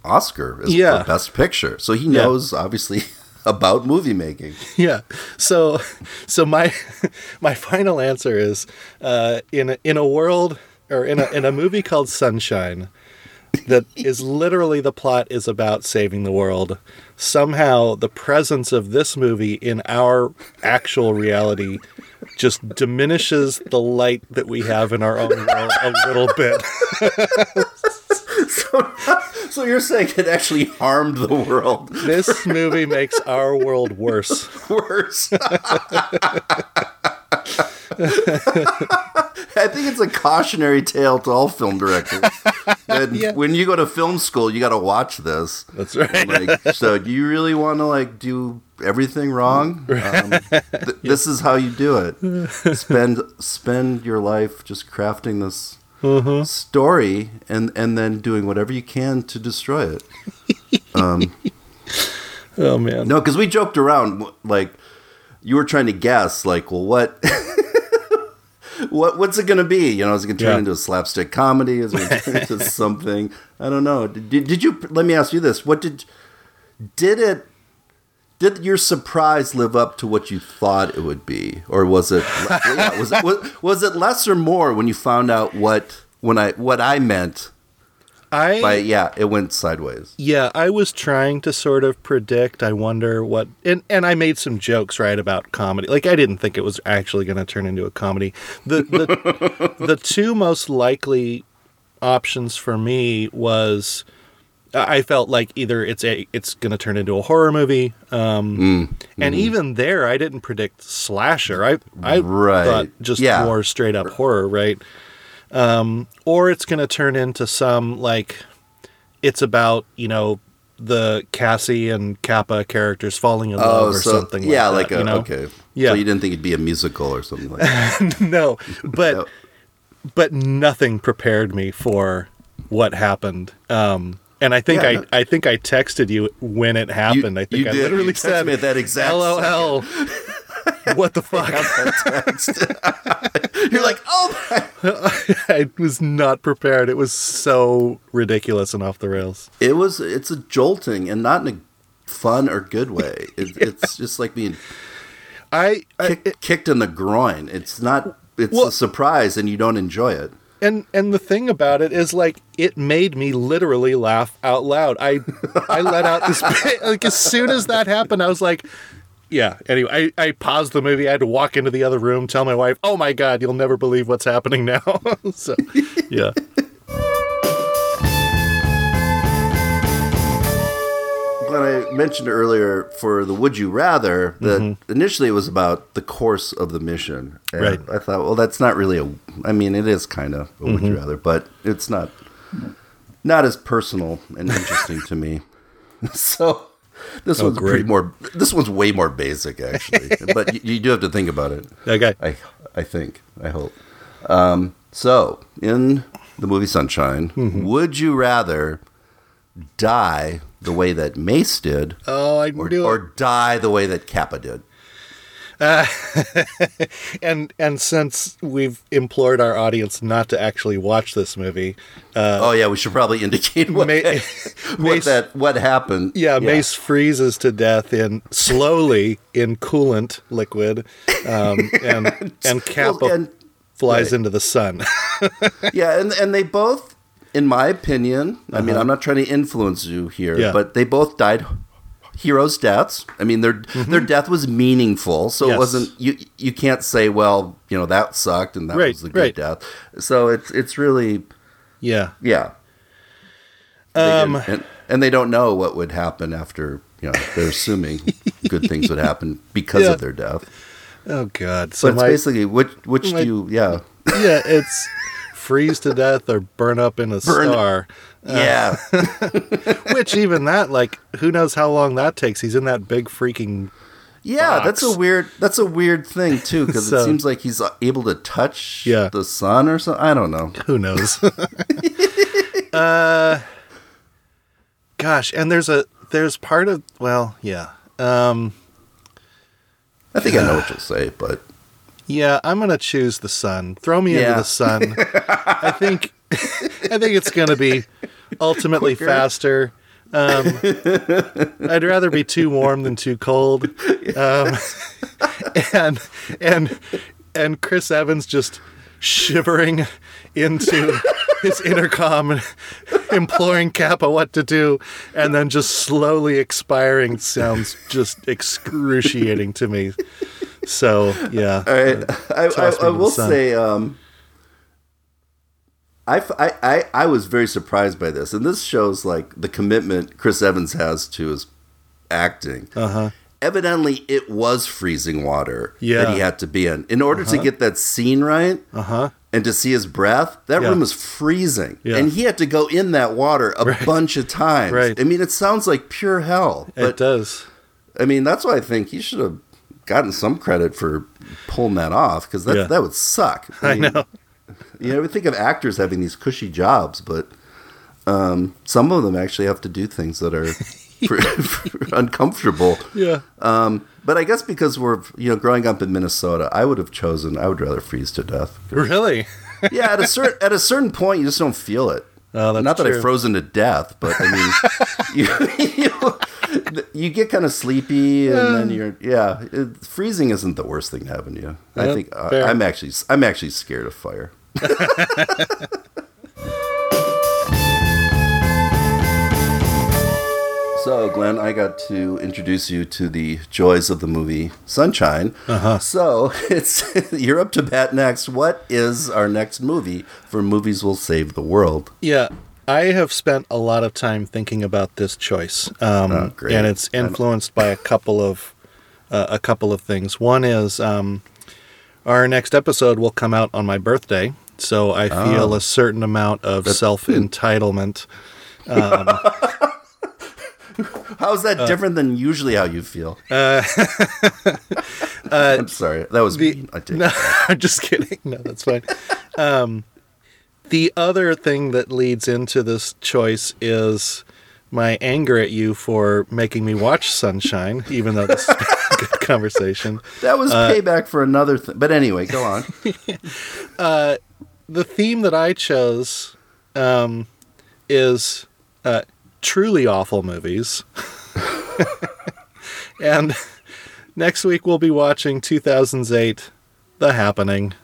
A: Oscar as
B: Yeah.
A: Best Picture, so he knows obviously about movie making.
B: yeah. So, so my my final answer is uh, in a, in a world or in a in a movie called Sunshine. That is literally the plot is about saving the world. Somehow, the presence of this movie in our actual reality just diminishes the light that we have in our own world a little bit.
A: So you're saying it actually harmed the world
B: This movie makes our world worse.
A: worse? I think it's a cautionary tale to all film directors. And when you go to film school, you got to watch this.
B: That's right.
A: Like, so do you really want to like do everything wrong? Um, th- This is how you do it. Spend spend your life just crafting this
B: Mm-hmm.
A: story and and then doing whatever you can to destroy it. Um,
B: Oh man.
A: no, because we joked around like you were trying to guess, like, well, what. What what's it gonna be? You know, is it gonna turn
B: Yeah.
A: into a slapstick comedy? Is it gonna turn into something? I don't know. Did, did you? Let me ask you this: What did did it? Did your surprise live up to what you thought it would be, or was it yeah, was it was, was it less or more when you found out what when I what I meant
B: I
A: by yeah it went sideways?
B: Yeah, I was trying to sort of predict. I wonder what, and and I made some jokes right about comedy. Like I didn't think it was actually going to turn into a comedy. The the the two most likely options for me was I felt like either it's a it's going to turn into a horror movie, um, and even there I didn't predict slasher. I I
A: Right.
B: thought just
A: Yeah.
B: more straight up horror, right? Um, or it's going to turn into some like it's about you know the Cassie and Capa characters falling in love or something.
A: Oh, yeah,
B: like,
A: like,
B: that,
A: a
B: you know?
A: okay.
B: Yeah.
A: So you didn't think it'd be a musical or something like that?
B: no, but
A: No.
B: but nothing prepared me for what happened. Um, and I think
A: Yeah,
B: I
A: no.
B: I think I texted you when it happened. I think
A: you
B: I
A: did.
B: literally
A: You
B: said
A: me at that exact
B: LOL. what the fuck?
A: You're like, oh.
B: I was not prepared. It was so ridiculous and off the rails.
A: it was. It's a jolting, and not in a fun or good way. It, It's just like being
B: I, I
A: kick, kicked in the groin. It's not. It's
B: Well-
A: a surprise, and you don't enjoy it.
B: And and the thing about it is like it made me literally laugh out loud. I I let out this like as soon as that happened, I was like, yeah. Anyway, I, I paused the movie. I had to walk into the other room, tell my wife, "Oh my god, you'll never believe what's happening now." so, yeah.
A: When I mentioned earlier for the Would You Rather, that mm-hmm. initially it was about the course of the mission. And
B: Right.
A: I thought, well, that's not really a. I mean, it is kind of a Would You mm-hmm. Rather, but it's not not as personal and interesting to me. So this oh, one's pretty more. This one's way more basic, actually. but you, you do have to think about it.
B: Okay.
A: I I think I hope. Um, so in the movie Sunshine, mm-hmm. would you rather die the way that Mace did,
B: Oh, I
A: or,
B: knew
A: or die the way that Capa did?
B: And and since we've implored our audience not to actually watch this movie,
A: oh yeah, we should probably indicate what,
B: Ma-
A: what
B: Mace-
A: that what happened.
B: Yeah, Mace freezes to death in slowly in coolant liquid, um, and and Capa
A: Well, and-
B: flies
A: right.
B: into the sun.
A: yeah, and and they both, in my opinion, I mean, I'm not trying to influence you here,
B: Uh-huh. Yeah.
A: but they both died heroes' deaths. I mean, their their death was meaningful, so
B: Mm-hmm. Yes.
A: it wasn't you. You can't say, well, you know, that sucked and that
B: Right,
A: was the good
B: right.
A: death. So it's it's really
B: yeah,
A: yeah.
B: Um,
A: and, and they don't know what would happen after. You know, they're assuming good things would happen because
B: Yeah.
A: of their death.
B: oh god. So
A: But it's
B: my,
A: basically which which
B: my-
A: do you? Yeah,
B: yeah, it's freeze to death or burn up in a
A: Burn-
B: star.
A: yeah.
B: Which even that, like, who knows how long that takes? He's in that big freaking.
A: Yeah, that's a weird. That's a weird thing too, because
B: So-
A: it seems like he's uh, able to touch
B: Yeah.
A: the sun or something. I don't know.
B: Who knows? uh, gosh, and there's a there's part of well, yeah. Um,
A: I think I know what you'll say, but
B: Yeah, I'm gonna choose the sun. Throw me
A: Yeah.
B: into the sun. I think I think it's gonna be ultimately
A: Quicker.
B: faster. Um, I'd rather be too warm than too cold. Um, and and and Chris Evans just shivering into his intercom and imploring Capa what to do, and then just slowly expiring sounds just excruciating to me. So yeah,
A: all right. I, I, I
B: the
A: will say, um, I, I, I, I was very surprised by this, and this shows like the commitment Chris Evans has to his acting.
B: Uh huh.
A: Evidently, it was freezing water
B: Yeah.
A: that he had to be in in order to get that scene right.
B: Uh huh.
A: and to see his breath, that
B: Yeah.
A: room was freezing.
B: Yeah.
A: And he had to go in that water a bunch of times.
B: Right.
A: I mean, it sounds like pure hell.
B: It does.
A: I mean, that's why I think he should have gotten some credit for pulling that off because that,
B: Yeah.
A: that would suck.
B: I
A: mean,
B: know.
A: You know, we think of actors having these cushy jobs, but um, some of them actually have to do things that are uncomfortable.
B: Yeah.
A: Um, but I guess because we're you know growing up in Minnesota, I would have chosen. I would rather freeze to death.
B: Really?
A: yeah. At a certain at a certain point, you just don't feel it.
B: Oh, that's
A: Not that
B: true.
A: I've frozen to death, but I mean, you, you, you get kind of sleepy, and then you're yeah. It, freezing isn't the worst thing to happen to you. I think uh. I'm actually I'm actually scared of fire. So, Glenn, I got to introduce you to the joys of the movie Sunshine. Uh-huh. So, it's you're up to bat next. What is our next movie for Movies Will Save the World?
B: Yeah. I have spent a lot of time thinking about this choice, um,
A: Oh,
B: and it's influenced by a couple of uh, a couple of things. One is um, our next episode will come out on my birthday, so I feel a certain amount of self entitlement.
A: How's that
B: Uh,
A: different than usually how you feel? I'm sorry. That was mean. I
B: No. I'm just kidding. No, that's fine. Um, the other thing that leads into this choice is my anger at you for making me watch Sunshine, even though this is a good conversation.
A: That was
B: uh,
A: payback for another thing. But anyway, go on.
B: The theme that I chose um, is uh, truly awful movies. and next week we'll be watching 2008 The Happening.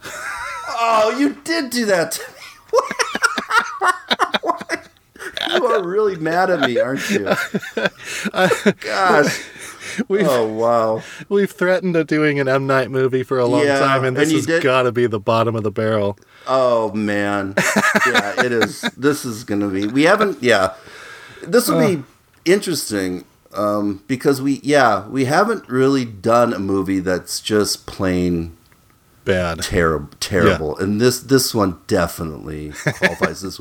A: oh, you did do that. You are really mad at me, aren't you? Gosh.
B: We've,
A: Oh, wow.
B: We've threatened to doing an M Night movie for a long
A: Yeah,
B: time, and this
A: and
B: has
A: did-
B: got to be the bottom of the barrel.
A: Oh man, yeah, it is. This is gonna be. We haven't. Yeah, this will be interesting um, because we. Yeah, we haven't really done a movie that's just plain
B: Bad.
A: terrible. Terrible, and this this one definitely qualifies. this.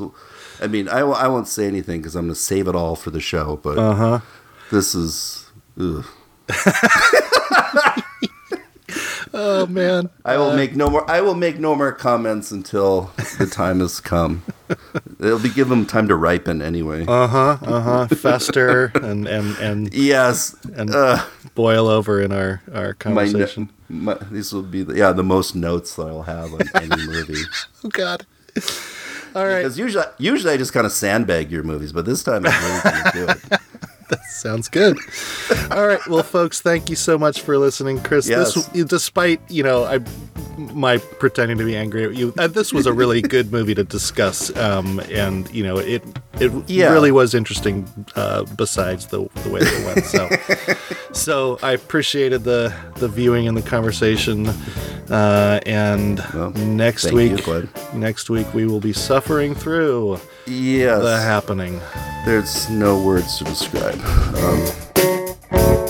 A: I mean, I, I won't say anything because I'm gonna save it all for the show. But
B: Uh huh.
A: this is.
B: Oh man.
A: I will make no more. I will make no more comments until the time has come. It'll be give them time to ripen anyway.
B: Uh huh. Uh huh. Fester and and and
A: yes,
B: and
A: uh,
B: boil over in our our conversation.
A: my these will be the, yeah the most notes that I'll have on any movie.
B: oh God. All right.
A: Because usually, usually I just kind of sandbag your movies, but this time I'm really going to do it.
B: Sounds good. All right. Well, folks, thank you so much for listening, Chris. This,
A: Yes.
B: despite you know, I my pretending to be angry at you, uh, this was a really good movie to discuss, um, and you know, it it
A: Yeah.
B: really was interesting. Uh, besides the the way it went, so so I appreciated the the viewing and the conversation. Uh, and
A: Well,
B: next week,
A: you,
B: next week we will be suffering through
A: Yes.
B: The happening.
A: There's no words to describe. Um,